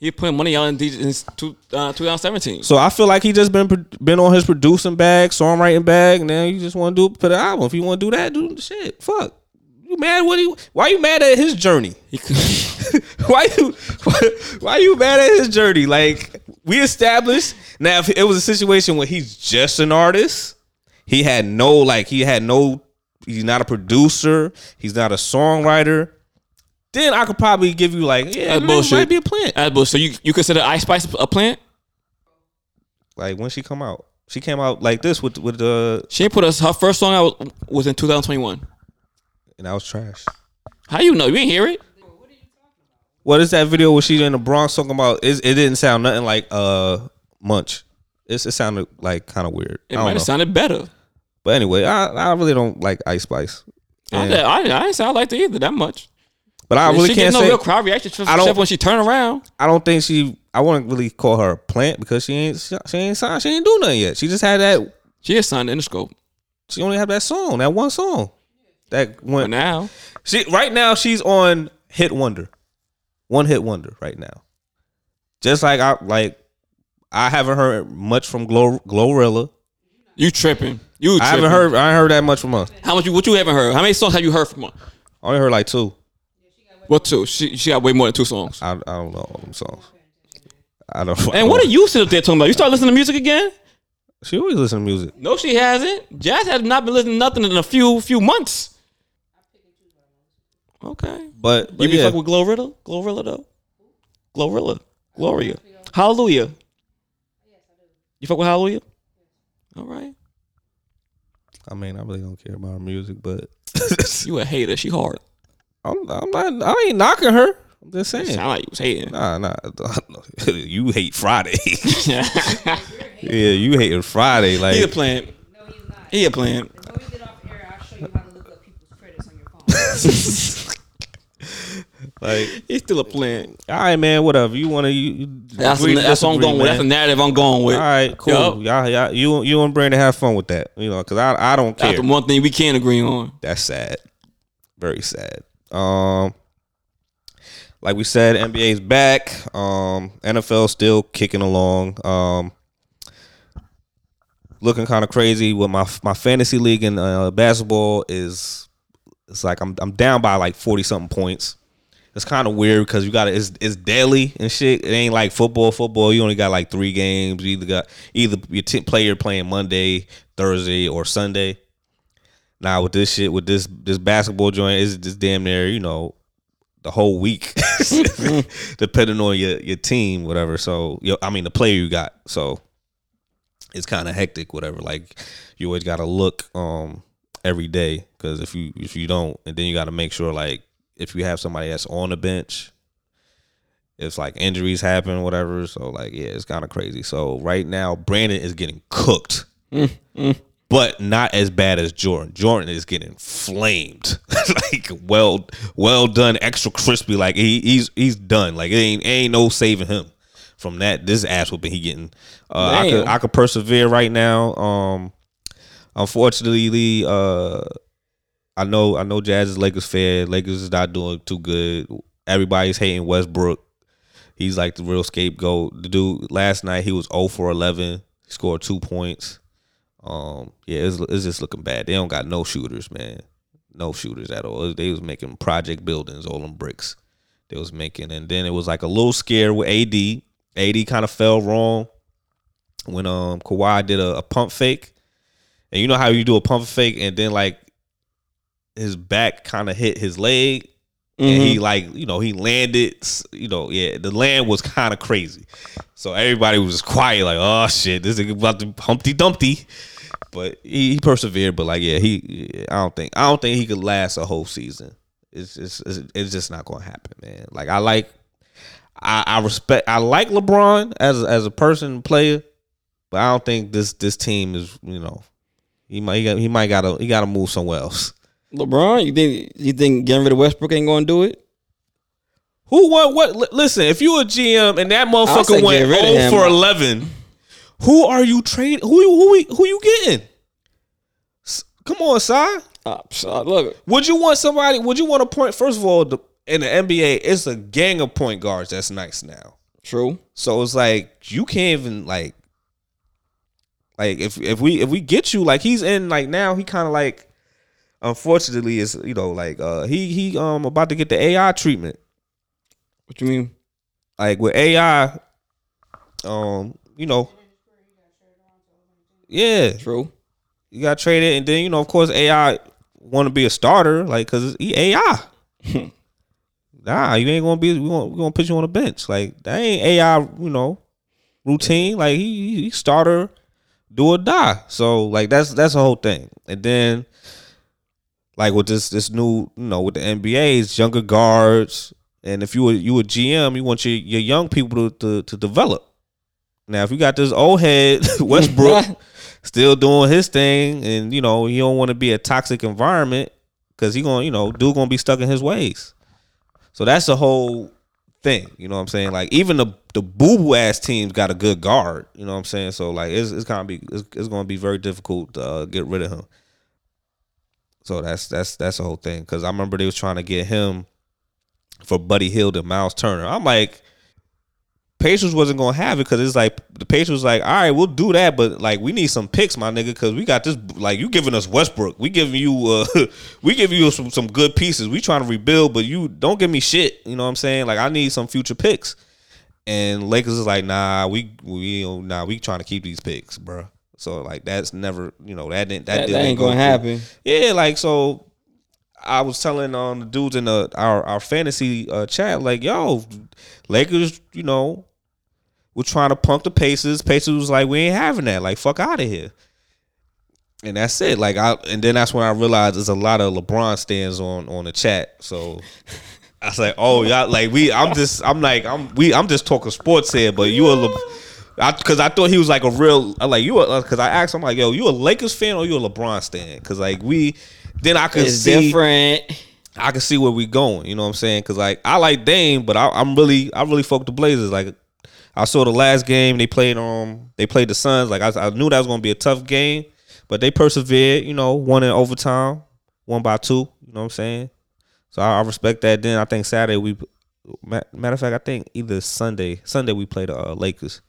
Been signed to He put money on in since two, uh, 2017. So I feel like he just been been on his producing bag, songwriting bag, and now you just want to do put an album. If you want to do that, do shit. Fuck. You mad? What? He, why you mad at his journey? Why you why, why you mad at his journey? Like we established now, if it was a situation where he's just an artist, he had no like he had no. He's not a producer. He's not a songwriter. Then I could probably give you like, yeah, That's man, bullshit. might be a plant. That's bull- so you you consider Ice Spice a plant? Like when she come out, she came out like this with with the She ain't put us. Her first song out was, was in 2021. and that was trash. How you know? You ain't hear it? What is that video where she in the Bronx talking about? It, it didn't sound nothing like uh Munch. It's, it sounded like kind of weird. It I might don't know. have sounded better. But anyway, I, I really don't like Ice Spice. I, And- I, I didn't sound like that either that much. But I really she can't no say. real crowd reaction except I don't- when she turn around. I don't think she. I wouldn't really call her a plant because she ain't. She, she ain't signed. She ain't do nothing yet. She just had that. She is signed in the scope. She only had that song. That one song. That But went. now, She right now she's on hit wonder, one hit wonder right now. Just like I like, I haven't heard much from Glow GloRilla. you tripping. You tripping. I haven't heard. I ain't heard that much from her. How much? You, what you haven't heard? How many songs have you heard from her? I only heard like two. What two? She she got way more than two songs. I, I don't know all them songs. I don't. Know. And what are you sitting up there talking about? You start listening to music again? She always listen to music. No, she hasn't. Jazz has not been listening to nothing in a few few months. Okay. But, You be yeah, fuck with GloRilla? GloRilla though? GloRilla. Gloria. Hallelujah. You fuck with Hallelujah? All right. I mean, I really don't care about her music, but You a hater. She hard. I'm, I'm not. I ain't knocking her. I'm just saying. Sound like you was hating. Nah, nah. you hate Fridayy. yeah, you hating Fridayy. Like he a Like, plant. No, he's not. He a plant. Before we get off air, I'll show you how to look up people's credits on your phone. like, He's still a plant. all right, man. Whatever you want to. You, you That's, agree to that's what I'm disagree, going with. That's the man. narrative I'm going with. All right, cool. Yup. Y'all, y'all, you, you and Brandon have fun with that. You know, because I, I don't care. That's the one thing we can't agree on. That's sad. Very sad. Um, like we said, NBA's back. Um, NFL still kicking along. Um, looking kind of crazy with my my fantasy league in uh, basketball is it's like I'm I'm down by like forty something points. It's kind of weird because you got it's it's daily and shit. It ain't like football. Football, you only got like three games. You either got either your t- player playing Monday, Thursday, or Sunday. Now with this shit, with this this basketball joint, is just damn near you know the whole week, depending on your your team, whatever. So I mean the player you got. So it's kind of hectic, whatever. Like you always got to look um every day because if you if you don't, and then you got to make sure like if you have somebody that's on the bench, It's like injuries happen, whatever. So like, yeah, it's kind of crazy. So right now, Brandon is getting cooked, but not as bad as Jordan. Jordan is getting flamed, like well, well done, extra crispy. Like he, he's he's done. Like it ain't ain't no saving him from that. This ass whooping he getting. Uh, I could I could persevere right now. Um, unfortunately, uh, I know I know Jazz is Lakers fan. Lakers is not doing too good. Everybody's hating Westbrook. He's like the real scapegoat. The dude last night he was 0 for 11. He scored two points. Um, yeah, it's, it's just looking bad. They don't got no shooters, man. No shooters at all. They was making project buildings, all them bricks. They was making, and then it was like a little scare with AD. AD kind of fell wrong when um Kawhi did a, a pump fake, and you know how you do a pump fake, and then like his back kind of hit his leg, and Mm-hmm. he like you know he landed. You know, yeah, the land was kind of crazy, so everybody was quiet, like oh shit, this is about to Humpty Dumpty. But he, he persevered. But like yeah, he I don't think I don't think he could last a whole season. It's just it's, it's just not gonna happen, man. Like I like I, I respect I like LeBron as as a person player, but I don't think this this team is you know he might he, got, he might gotta he gotta move somewhere else. LeBron, you think you think getting rid of Westbrook ain't going to do it? Who won what? Listen, if you a GM and that motherfucker went get 0 for eleven, who are you trading? Who who who who you getting? Come on, Si. Uh, so, look, Would you want somebody? Would you want a point? First of all, the, in the NBA, it's a gang of point guards. That's nice now. true. So it's like you can't even like like if if we if we get you like he's in like now he kind of like unfortunately is you know like uh he he um about to get the AI treatment What you mean? like with AI um you know yeah. True. you got traded and then you know of course AI want to be a starter like cuz he AI nah you ain't going to be we going we to put you on the bench. Like that ain't AI you know routine. Like he he- he starter do or die. So like that's that's the whole thing. And then like with this this new you know with the NBA's younger guards. And if you were you a GM you want your your young people to to, to develop. Now if you got this old head Westbrook still doing his thing, and you know he don't want to be a toxic environment because he gonna you know dude gonna be stuck in his ways. So that's the whole thing. You know what I'm saying? Like even the the boo boo ass teams got a good guard. You know what I'm saying? So like it's it's gonna be it's, it's gonna be very difficult to uh, get rid of him. So that's that's that's the whole thing. Because I remember they was trying to get him for Buddy Hield and Myles Turner. I'm like. Pacers wasn't gonna have it because it's like the Pacers was like, all right, we'll do that, but like we need some picks, my nigga, because we got this. Like you giving us Westbrook, we giving you, uh we giving you some some good pieces. We trying to rebuild, but you don't give me shit. You know what I'm saying? Like I need some future picks. And Lakers is like, nah, we we nah, we trying to keep these picks, bro. So like that's never, you know, that didn't that, That, that didn't ain't going to through. happen. Yeah, like so. I was telling um the dudes in the our our fantasy uh, chat like, yo, Lakers, you know, we're trying to punk the Pacers. Pacers was like, we ain't having that. Like, fuck out of here. And that's it. Like I and then that's when I realized there's a lot of LeBron stands on on the chat. So I was like, oh y'all like we I'm just I'm like I'm we I'm just talking sports here, but you a Le, I, cause I thought he was like a real I like you a, cause I asked him like, yo, you a Lakers fan or you a LeBron stan? Cause like we then I could It's see different. I can see where we going. You know what I'm saying? Because like I like Dame, but I, I'm really I really fuck the Blazers. Like I saw the last game they played um they played the Suns. Like I, I knew that was gonna be a tough game, but they persevered. You know, won in overtime, one by two. You know what I'm saying? So I, I respect that. Then I think Saturday we matter of fact I think either Sunday Sunday we play the uh, Lakers.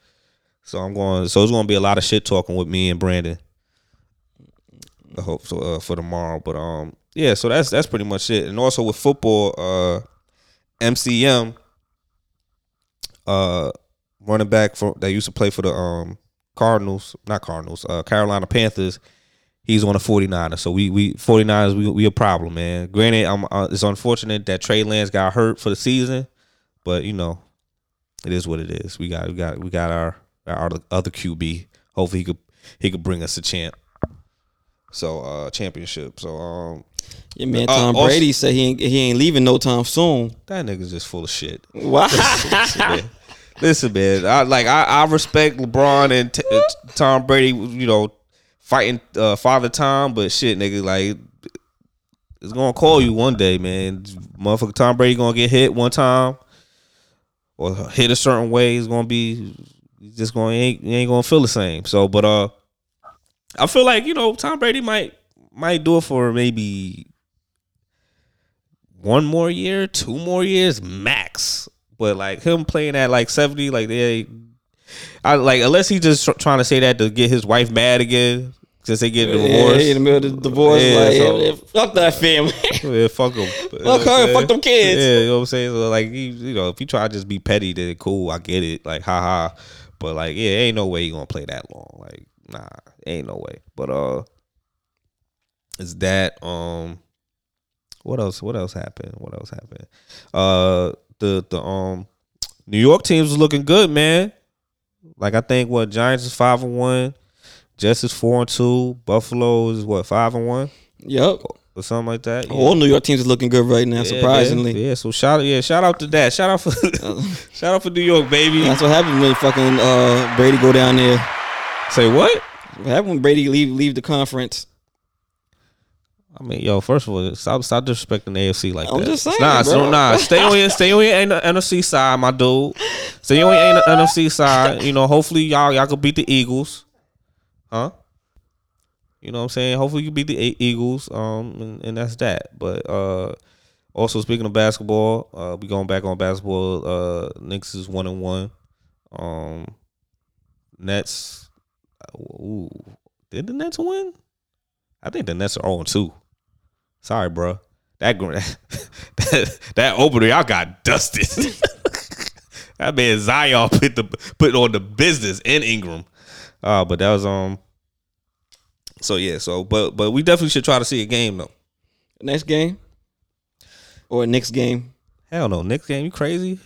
So I'm going. So it's gonna be a lot of shit talking with me and Brandon. I hope so uh, for tomorrow. But um, yeah. So that's that's pretty much it. And also with football, uh, MCM, uh, running back for that used to play for the um Cardinals, not Cardinals, uh, Carolina Panthers. He's on the 49ers. So we we 49ers we we a problem, man. Granted, I'm uh, it's unfortunate that Trey Lance got hurt for the season, but you know, it is what it is. We got we got we got our our other QB. Hopefully he could he could bring us a champ. So uh championship. So um Yeah, man. Uh, Tom also- Brady said he ain't, he ain't leaving no time soon. that nigga's just full of shit. Wow. Listen, man. I like I, I respect LeBron and t- uh, Tom Brady. You know, fighting uh, Father Time, but shit, nigga, like it's gonna call you one day, man. Motherfucker, Tom Brady gonna get hit one time or hit a certain way. It's gonna be just gonna ain't ain't gonna feel the same. So, but uh, I feel like you know Tom Brady might might do it for maybe one more year, two more years max. But like him playing at like seventy, like they, I like unless he just tr- trying to say that to get his wife mad again since they get a Yeah, divorce. in the middle of the divorce, Yeah, like, so- yeah, fuck that family. Yeah, fuck him. Fuck her, fuck them kids. Yeah, you know what I'm saying. So like, he, you know, if you try to just be petty, then cool, I get it. Like, haha. But like, yeah, ain't no way you gonna play that long. Like, nah, ain't no way. But uh, is that um, what else? What else happened? What else happened? Uh, the the um, New York teams was looking good, man. Like I think what Giants is five and one, Jets is four and two, Buffalo is what five and one yep. or something like that. Yeah. All New York teams is looking good right now, Yeah, surprisingly. Yeah, yeah, so shout out, yeah, shout out to that. Shout out for shout out for New York, baby. That's what happened when fucking uh, Brady go down there. Say what? What happened when Brady leave leave the conference? I mean, yo, first of all, stop stop disrespecting the AFC like I'm that. just saying, nah, so nah, stay on your stay on your NFC side, my dude. Stay on your NFC side. You know, hopefully y'all y'all can beat the Eagles, huh? You know what I'm saying? Hopefully you beat the Eagles, um, and, and that's that. But uh, also speaking of basketball, uh, we going back on basketball. Uh, Knicks is one and one. Um, Nets. Ooh, did the Nets win? I think the Nets are 0 2. Sorry, bro. That that, that opener, y'all got dusted. that man Zion put the put on the business in Ingram. Uh, but that was um. So yeah, so but but we definitely should try to see a game though. Next game or next game? Hell no, next game you crazy?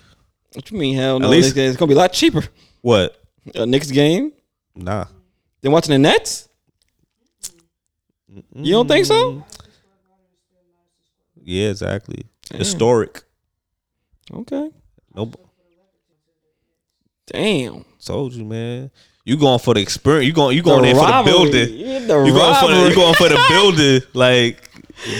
What you mean? Hell no. least- next game it's gonna be a lot cheaper. What? Uh, next game Nah. than watching the Nets. You don't think so? Yeah, exactly. Historic. Okay. Nope. Damn. Told you, man. You going for the experience? You going? You going there for the building? Yeah, the You going for the, you going for the building? Like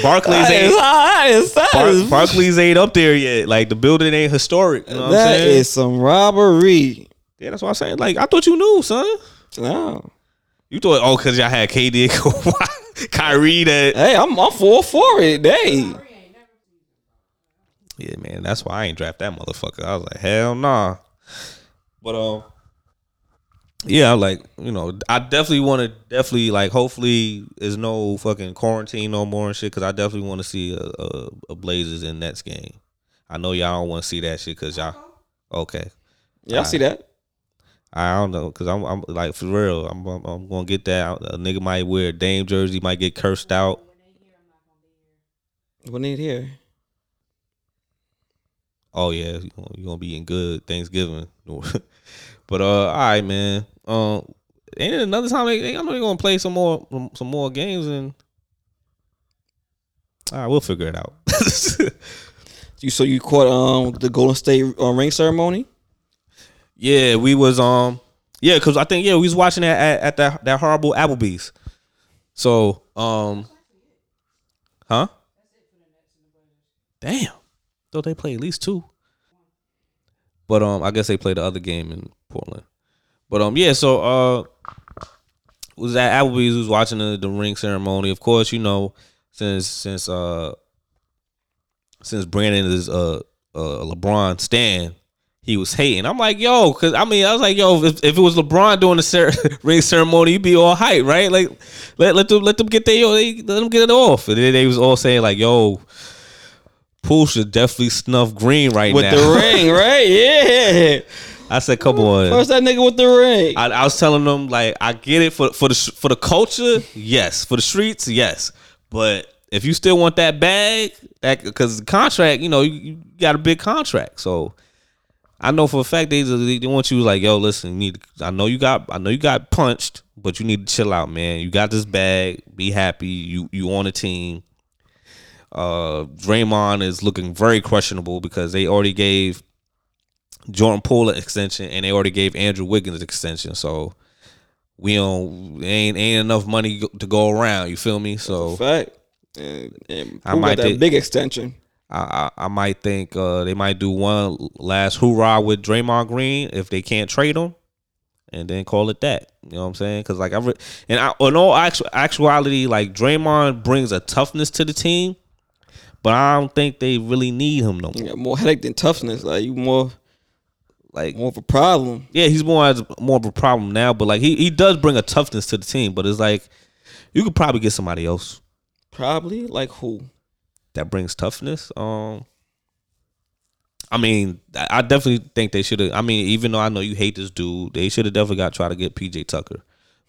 Barclays ain't that is- Bar- Barclays ain't up there yet. Like the building ain't historic. You know saying? is some robbery. yeah, that's what I'm saying. Like I thought you knew, son. No. You thought oh, cause y'all had KD Kyrie. That Hey, I'm I'm full for it. Hey. Yeah, man. That's why I ain't draft that motherfucker. I was like, hell nah. But um, yeah, like you know, I definitely want to definitely like. Hopefully, there's no fucking quarantine no more and shit. Cause I definitely want to see a, a, a Blazers in Nets game. I know y'all don't want to see that shit cause y'all okay. Yeah, I see that. I don't know, cause I'm, I'm like for real. I'm, I'm, I'm gonna get that. A nigga might wear a Dame jersey, might get cursed out. What need here? Oh yeah, you gonna, be in good Thanksgiving. but uh, all right, man. Um, ain't it another time they, they, I know they're gonna play some more some more games and. All right, we'll figure it out. You so you caught um the Golden State uh, ring ceremony? yeah, we was um, yeah, cause I think yeah we was watching that at, at that that horrible Applebee's. So um, huh? Damn, thought they played at least two. But um, I guess they played the other game in Portland. But um, yeah. So uh, was at Applebee's. Was watching the, the ring ceremony. Of course, you know since since uh since Brandon is uh, uh LeBron stan, he was hating. I'm like, yo, cause I mean, I was like, yo, if, if it was LeBron doing the cer- ring ceremony, you'd be all hype, right? Like, let let them let them get their yo, they, let them get it off. And then they was all saying like, yo, Poole should definitely snuff Green right now. With now. the ring, right? Yeah. I said, come on. First that nigga with the ring. I, I was telling them like I get it for for the for the culture, yes. For the streets, yes. But if you still want that bag, that because the contract, you know, you, you got a big contract, so I know for a fact they they want you like, yo, listen, you need. I know you got, I know you got punched, but you need to chill out, man. You got this bag. Be happy. You you on a team. Uh, Draymond is looking very questionable because they already gave Jordan Poole an extension and they already gave Andrew Wiggins an extension. So we don't ain't ain't enough money to go around. You feel me? So Fact. And, and I might that think- big extension. I, I I might think uh, they might do one last hoorah with Draymond Green if they can't trade him, and then call it that. You know what I'm saying? Because like I re- and I, in all actu- actuality, like Draymond brings a toughness to the team, but I don't think they really need him no more. got more headache than toughness. Like you more Like more of a problem. yeah, he's more as more of a problem now, but like he he does bring a toughness to the team. But it's like you could probably get somebody else Probably like who? that brings toughness. Um, I mean, I I definitely think they should have. I mean, even though I know you hate this dude, they should have definitely got try to get PJ Tucker,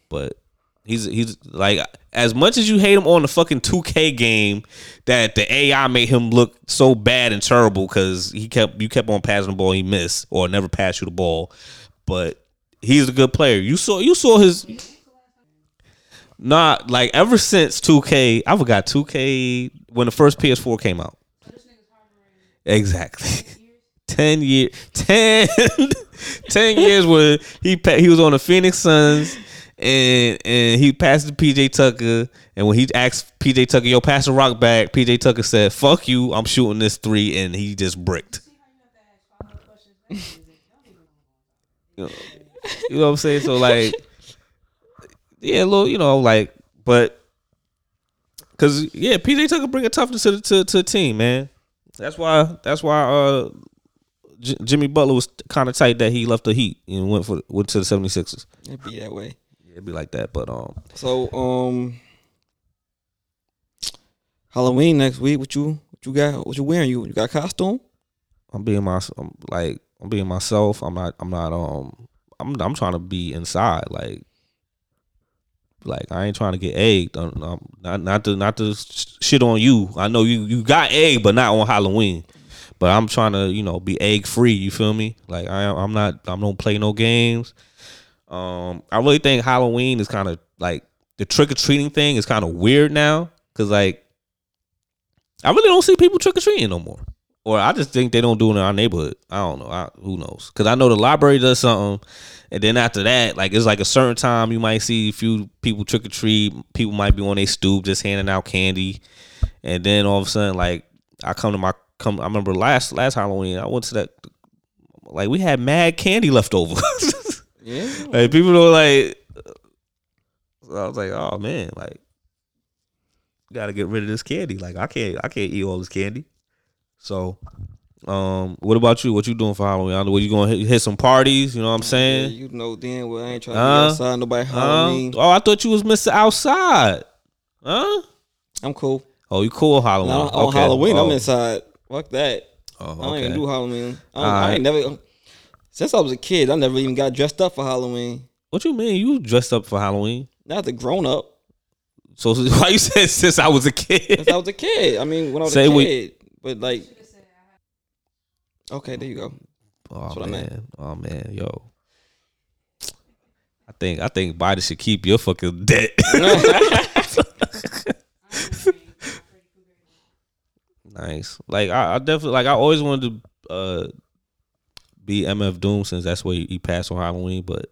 but he's he's like as much as you hate him on the fucking two K game, that the AI made him look so bad and terrible because he kept you kept on passing the ball, he missed or never passed you the ball, but he's a good player. You saw you saw his. Not like ever since 2K, I forgot 2K when the first PS4 came out. Exactly. 10 years 10 10 years where he he was on the Phoenix Suns and and he passed to PJ Tucker and when he asked PJ Tucker, "Yo, pass the rock back." PJ Tucker said, "Fuck you. I'm shooting this 3 and he just bricked. You know, what I'm saying? So like yeah, little, you know, like, but because yeah, PJ Tucker bring a toughness to the to, to the team, man. That's why that's why uh J- Jimmy Butler was kind of tight that he left the Heat and went for went to the 76ers. It'd be that way. It'd be like that, but um, So um, Halloween next week. What you what you got? What you wearing? You you got a costume? I'm being my I'm like I'm being myself. I'm not I'm not um I'm I'm trying to be inside like like I ain't trying to get egged. Um, um, not not to not to sh- shit on you. I know you you got egg, but not on Halloween. But I'm trying to you know be egg free. You feel me? Like I I'm not I don't play no games. Um, I really think Halloween is kind of like the trick or treating thing is kind of weird now because like I really don't see people trick or treating no more or I just think they don't do it in our neighborhood. I don't know. I, who knows? Because I know the library does something, and then after that, like it's like a certain time you might see a few people trick or treat. People might be on their stoop just handing out candy, and then all of a sudden, like I come to my come. I remember last last Halloween, I went to that. Like we had mad candy left over. Yeah. like people were like, so I was like, oh man, like got to get rid of this candy. Like I can't I can't eat all this candy. So, um, what about you? What you doing for Halloween? I know you going to hit, hit some parties. You know what I'm Yeah, saying? you know then well I ain't trying to be outside. Nobody? Halloween. oh, I thought you was Mr. Outside. Huh? I'm cool. Oh, you cool Halloween? Now, on Okay. Halloween, oh. I'm inside. Fuck that. Oh, okay. I don't even do Halloween. I, don't, Alright. I ain't never. Since I was a kid, I never even got dressed up for Halloween. What you mean? You dressed up for Halloween? Not the grown up. So why you said since I was a kid? Since I was a kid. I mean, when I was Say a we- kid. But like, okay, there you go. Oh what I meant. man, oh man, yo. I think I think Biden should keep your fucking debt. nice. Like I, I definitely like I always wanted to uh be MF Doom since that's where he passed on Halloween, but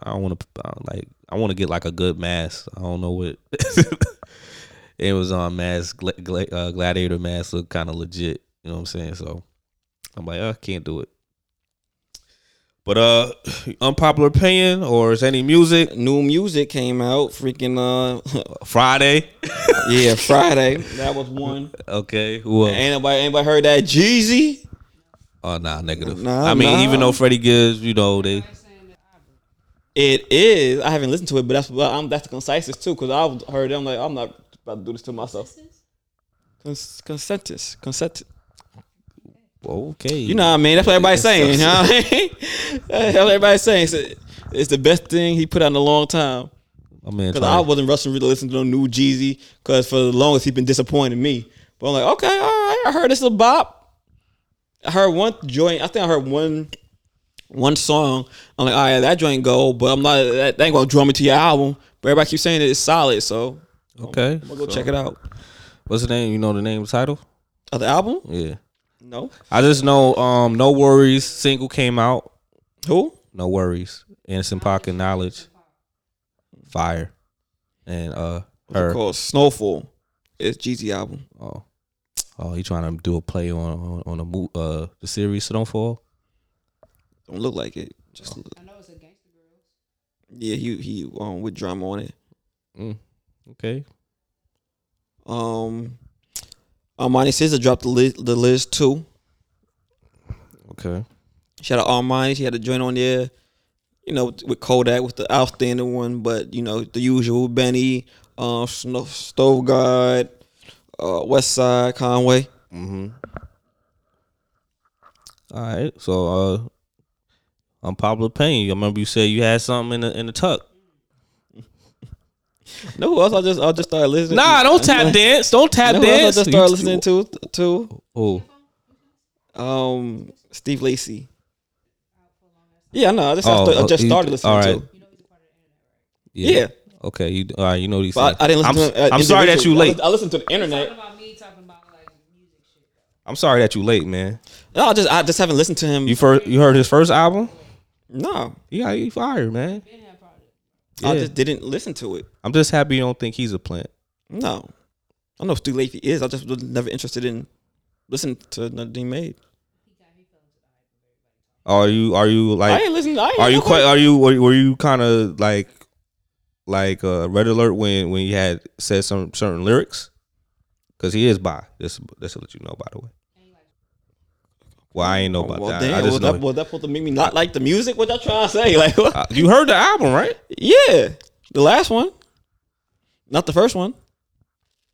I don't want to like I want to get like a good mask. I don't know what it was on mask gla- gla- uh, gladiator mask look kind of legit. You know what I'm saying? So I'm like, I can't do it. But uh, unpopular opinion or is any music New music came out. Freaking uh, Fridayy? yeah, Fridayy. That was one. Okay, who else? Ain't nobody, anybody heard that Jeezy? Oh nah, negative. Nah, I mean, nah. even though Freddie Gibbs, you know, they It is. I haven't listened to it, but that's well, I'm, that's the concisest too. Because I've heard it, I'm like, I'm not about to do this to myself. Cons- consensus, consensus. okay. You know what I mean? That's what everybody's saying. You know what I mean? That's what everybody's saying. It's, it's the best thing he put out in a long time. I mean, Because I wasn't rushing to listen to no new Jeezy. Because for the longest he been disappointing me. But I'm like, okay, all right. I heard this a bop. I heard one joint. I think I heard one one song. I'm like, all right, that joint go, but I'm not. That, that ain't gonna draw me to your album. But everybody keeps saying that it's solid, so Okay. I'm gonna go check it out. What's the name? You know the name the title? Of the album? Yeah. No. I just know um No Worries single came out. Who? No Worries. Innocent Pocket Knowledge. Fire. And uh it called Snowfall. It's Jeezy album. Oh. Oh, he trying to do a play on on, on the mo- uh the series Snowfall. Don't fall. Don't look like it. Just look. I know it's a gangster girl. yeah, he he um with drama on it. Mm. Okay. Um, Armani Caesar dropped the Liz, the Liz too. Okay. Shout out Armani. She had a joint on there, you know, with Kodak with the outstanding one, but you know the usual Benny, uh, Snow, Stove God, uh, West Side, Conway. Mm-hmm. All right. So uh unpopular opinion. I remember you said you had something in the in the tuck. No, who else? I just I just started listening. Nah, don't tap dance. Don't tap No, who else dance. I just started listening to to Oh, um Steve Lacy. Yeah, no, I just, Oh, I, started, I oh, just you- started listening all to. right. it. Yeah. Okay. You all right? You know these. But I, I didn't listen I'm, to. Uh, I'm sorry that you individually. I late. I listened to the internet. about me talking about like music shit. I'm sorry that you late, man. No, I just I just haven't listened to him. You first. You heard his first album. no, Yeah, he fired, man. Been had project. I just didn't listen to it. I'm just happy you don't think he's a plant. No, I don't know Steve Lacy is. I just was never interested in listening to nothing he made. Are you? Are you I like? ain't listening. I ain't Are you quite? Are you? Were, were you kind of like, like uh, red alert when when he had said some certain lyrics? Because he is bi. Just just to let you know, by the way. Well, I ain't know about well, that. damn, I just know. that, that supposed to make me not like the music? What y'all trying to say? Like, what? Uh, you heard the album, right? yeah, the last one, not the first one.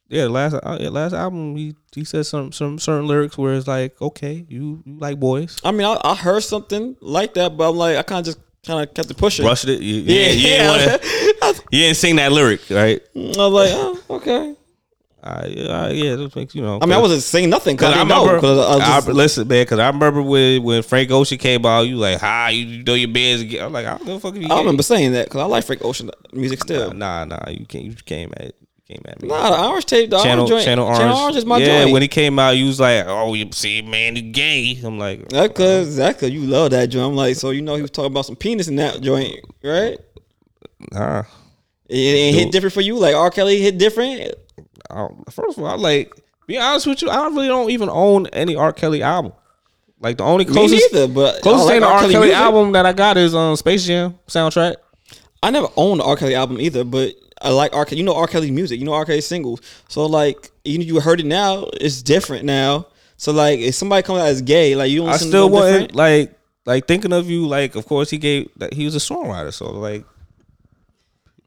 Yeah, the last uh, yeah, last album he he said some some certain lyrics where it's like, okay, you, you like boys. I mean, I, I heard something like that, but I'm like, I kind of just kind of kept it pushing. Brushed it. You, Yeah, you, yeah. ain't wanna- you didn't sing that lyric, right? I was like, oh, okay. Uh, yeah, uh, yeah, that makes you know. I mean, I wasn't saying nothing because I I know. remember, 'cause I, was just, I- listen, man. Because I remember when when Frank Ocean came out, you like, "Hi, you know your band's." again." I'm like, I don't give a fuck if you. I remember saying that because I like Frank Ocean music still. Nah, nah, you can't. You came at came at me. Nah, the orange tape, the Channel orange joint, Channel Orange. Channel Orange is my yeah, joint. when he came out, you was like, "Oh, you see, man, you gay." I'm like, that cause that cause you love that joint. I'm like, so you know he was talking about some penis in that joint, right? nah. It, it hit different for you. Like R. Kelly hit different. I don't- first of all, I like, be honest with you, I really don't even own any R. Kelly album. Like the only closest neither, but closest I thing to R. Kelly, music. album that I got is um Space Jam soundtrack. I never owned the R. Kelly album either, but I like R. Kelly. You know R. Kelly's music. You know R. Kelly's singles. So like, you you heard it now. It's different now. So like, if somebody comes out as gay, like you don't I listen still to no wasn't like like thinking of you. Like, of course, he gave that he was a songwriter, so like,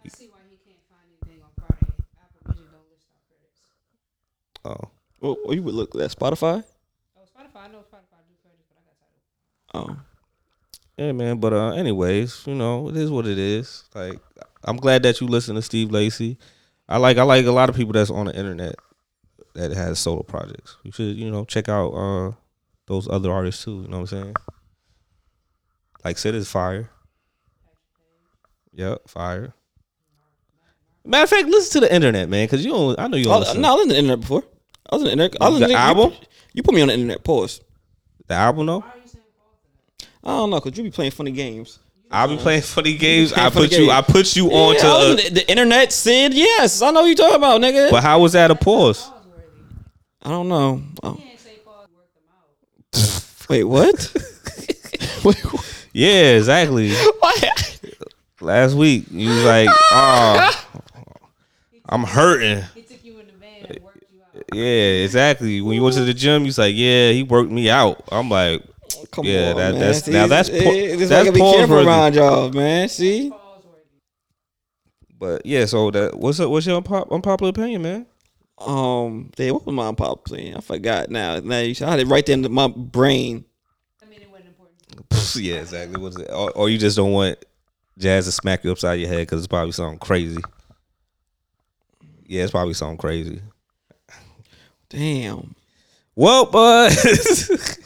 I see why he can't find anything on Fridayy. Apple Music don't list our credits. oh, Well, well, you would look at Spotify. Oh, Spotify. I know Spotify do credits, but I got title. Oh, yeah, man. But uh, anyways, you know, it is what it is. Like, I'm glad that you listen to Steve Lacy. I like I like a lot of people that's on the internet that has solo projects. You should you know check out uh those other artists too. You know what I'm saying? Like Syd is fire. Yep, fire. Matter of fact, listen to the internet, man, because you don't. I know you I, don't was- listen. no, I was on the internet before. I was on the internet. I was on The you- album? You, put me on the internet. Pause. The album though. I don't know, cause you be playing funny games. I'll be playing funny games. playing I put you. games. I put you on yeah, to. I was on Uh, the, the internet. Syd, yes, I know what you talking about, nigga. but how was that a pause? I don't know. Oh, Can't say pause, work them out. wait, what? wait, what? Yeah, exactly. Last week you was like, "Oh, I'm hurting." He took you in the van and worked you out. Yeah, exactly. When you went to the gym, you was like, "Yeah, he worked me out." I'm like, Come Yeah, on, that- man. that's- See, now that's it- po- it- this that's why I gotta be careful around y'all, man. See, but yeah. So that what's up? What's your unpop- unpopular opinion, man? um, damn, what was my pop playing? I forgot now. Now you I had it right there in my brain. I mean, it wasn't important. yeah, exactly. What's it? Or, or you just don't want Jazz to smack you upside your head because it's probably something crazy. Yeah, it's probably something crazy. Damn. Well, but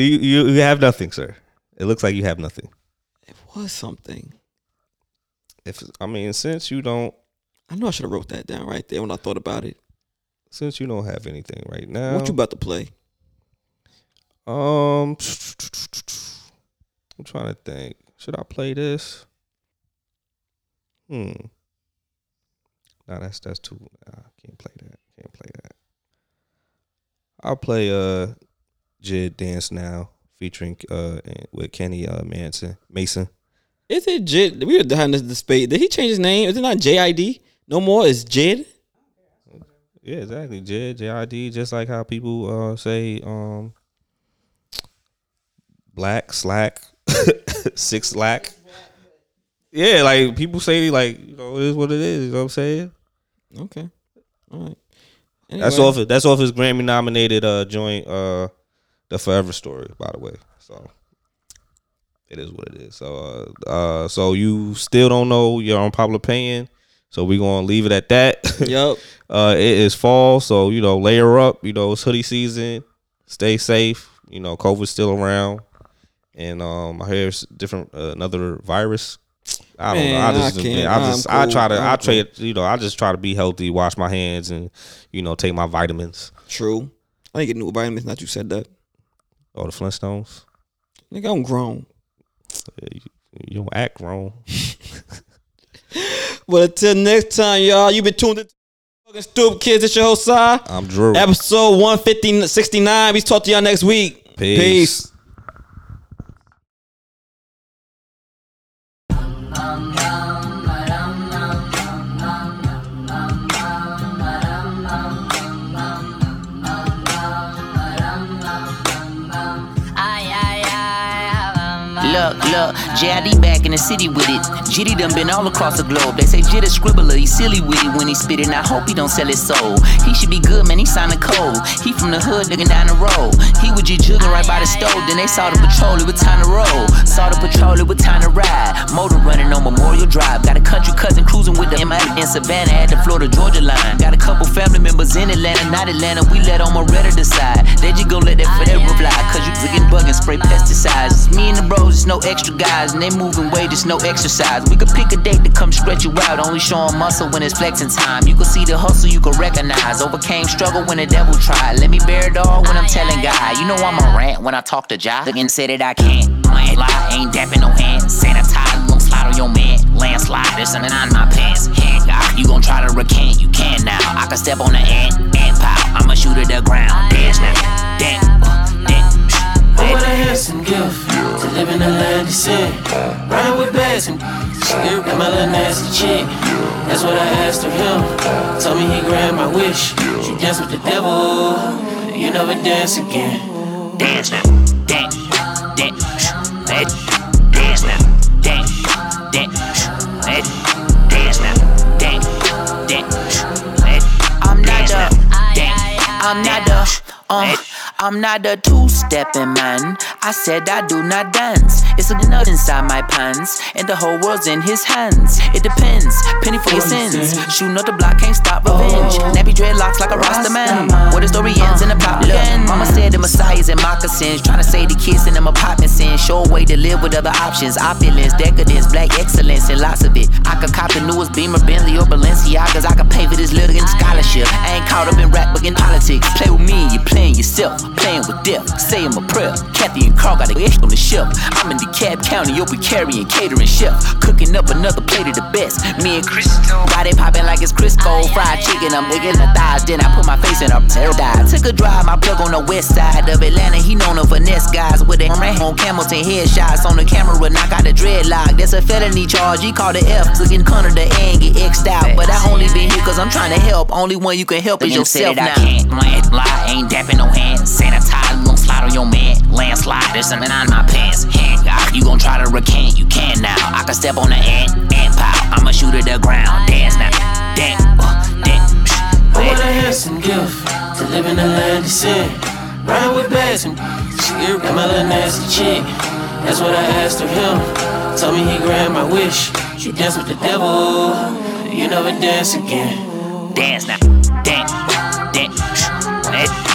you, you you have nothing, sir. It looks like you have nothing. It was something. If I mean, since you don't, I know I should have wrote that down right there when I thought about it. since you don't have anything right now, What you about to play? Um, I'm trying to think. Should I play this? Hmm. Nah, that's that's too. Nah, can't play that. Can't play that. I'll play uh, Jid Dance Now featuring uh with Kenny uh Manson Mason. Is it Jid? We were behind this debate. Did he change his name? Is it not JID? No more. It's Jid. Yeah, exactly. Jid JID, just like how people uh say um black slack six slack. Yeah, like people say like you know it is what it is. You know what I'm saying? Okay. All right. That's Anyway, off. That's off his Grammy nominated uh joint uh the Forever Story. By the way, so it is what it is. So uh, uh so you still don't know your unpopular opinion. So we gonna leave it at that. Yep. Uh, it is fall, so you know, layer up. You know, it's hoodie season. Stay safe. You know, COVID's still around, and um, I hear different uh, another virus. I don't know. I just, I man, I just, I'm I try to, cool. I I'm try, you know, I just try to be healthy, wash my hands, and you know, take my vitamins. True. I ain't get new vitamins. Not you said that. Oh, the Flintstones. Nigga, I'm grown. Yeah, you, you don't act wrong. But until next time, y'all, you been tuned in to fucking stupid kids. It's your host, Sai. I'm Drew. Episode 150, 69. We talk to y'all next week. Peace. Peace. Look, look, JID back in the city with it. Jitty done been all across the globe. They say Jit a scribbler, he silly with it when he spit it. I hope he don't sell his soul. He should be good, man, he signing code. He from the hood looking down the road. He was just jugging right by the stove. Then they saw the patrol, it was time to roll. Saw the patrol, it was time to ride. Motor running on Memorial Drive. Got a country cousin cruising with the MI in Savannah at the Florida Georgia line. Got a couple family members in Atlanta, not Atlanta. We let on Marietta decide. They just gon' let that forever fly. Cause you freaking bugging, spray pesticides. It's me and the bros, no extra guys. And they moving weight, it's no exercise. We could pick a date to come stretch you out. Only showing muscle when it's flexing time. You can see the hustle, you can recognize. Overcame struggle when the devil tried. Let me bear it all when I'm telling God. You know I'm a rant when I talk to Jai. Looking said that I can't. Ain't lie, ain't dapping no hand. Sanitize, gon' slide on your man. Landslide, there's something on my pants. Hand you gon' try to recant, you can now. I can step on the ant, ant pow. I'ma shoot at the ground. Dance now, dance. Oh, what a handsome gift to live in the land of sin. Riding with bags and skirt with my little nasty chick. That's what I asked of him. Told me he grant my wish. She dance with the devil, you never dance again. Dance now, dance, dance, dance, dance now, dance, dance, dance, dance now, dance, dance, dance. I'm not the, dance, I'm not the, uh, I'm not a two-stepping man. I said I do not dance. It's a nut inside my pants, and the whole world's in his hands. It depends, penny for your sins. Shooting up the block can't stop revenge. Oh. Nappy dreadlocks like a Rasta man. Where the story ends in the plot begins. Mama said the messiahs and moccasins, trying to say the kids in them apartment sin. Show a way to live with other options. Opulence, decadence, black excellence, and lots of it. I could cop the newest Beamer, Bentley, or Balenciagas. I could pay for this little scholarship. I ain't caught up in rap, but in politics. Play with me, you're playing yourself. Playing with death, saying my prayer. Kathy and Carl got a ish on the shelf. I'm in DeKalb County, you'll be carrying catering chef. Cooking up another plate of the best. Me and Chris, body popping like it's Crisco. Fried chicken, I'm wiggling the thighs. Then I put my face in a paradise. Took a drive, my plug on the west side of Atlanta. He known to finesse guys with a on Hamilton headshots on the camera. Knock out the dreadlock. That's a felony charge. He called the F. Looking corner the A and get X'd out. But I only been here cause I'm trying to help. Only one you can help is yourself now. I can't lie, ain't dapping no hand. Sanitize, gon' slide on your man. Landslide, there's something on my pants. Hand God, you gon' try to recant, you can now. I can step on the ant, ant pow. I'ma shoot at the ground. Dance now, dance, uh, dance. Oh, what a handsome gift to live in the land of sin. Riding with bags and skirt with my little nasty chick. That's what I asked of him. Told me he grant my wish. You dance with the devil, you never dance again. Dance now, dance, dance, dance,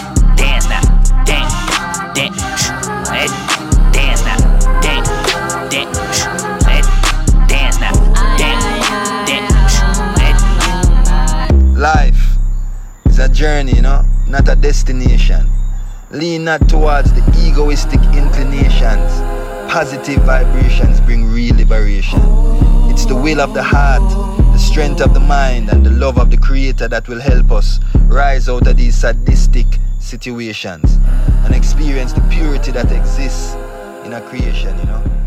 Life is a journey, you know, not a destination. Lean not towards the egoistic inclinations. Positive vibrations bring real liberation. It's the will of the heart strength of the mind, and the love of the Creator that will help us rise out of these sadistic situations and experience the purity that exists in our creation, you know.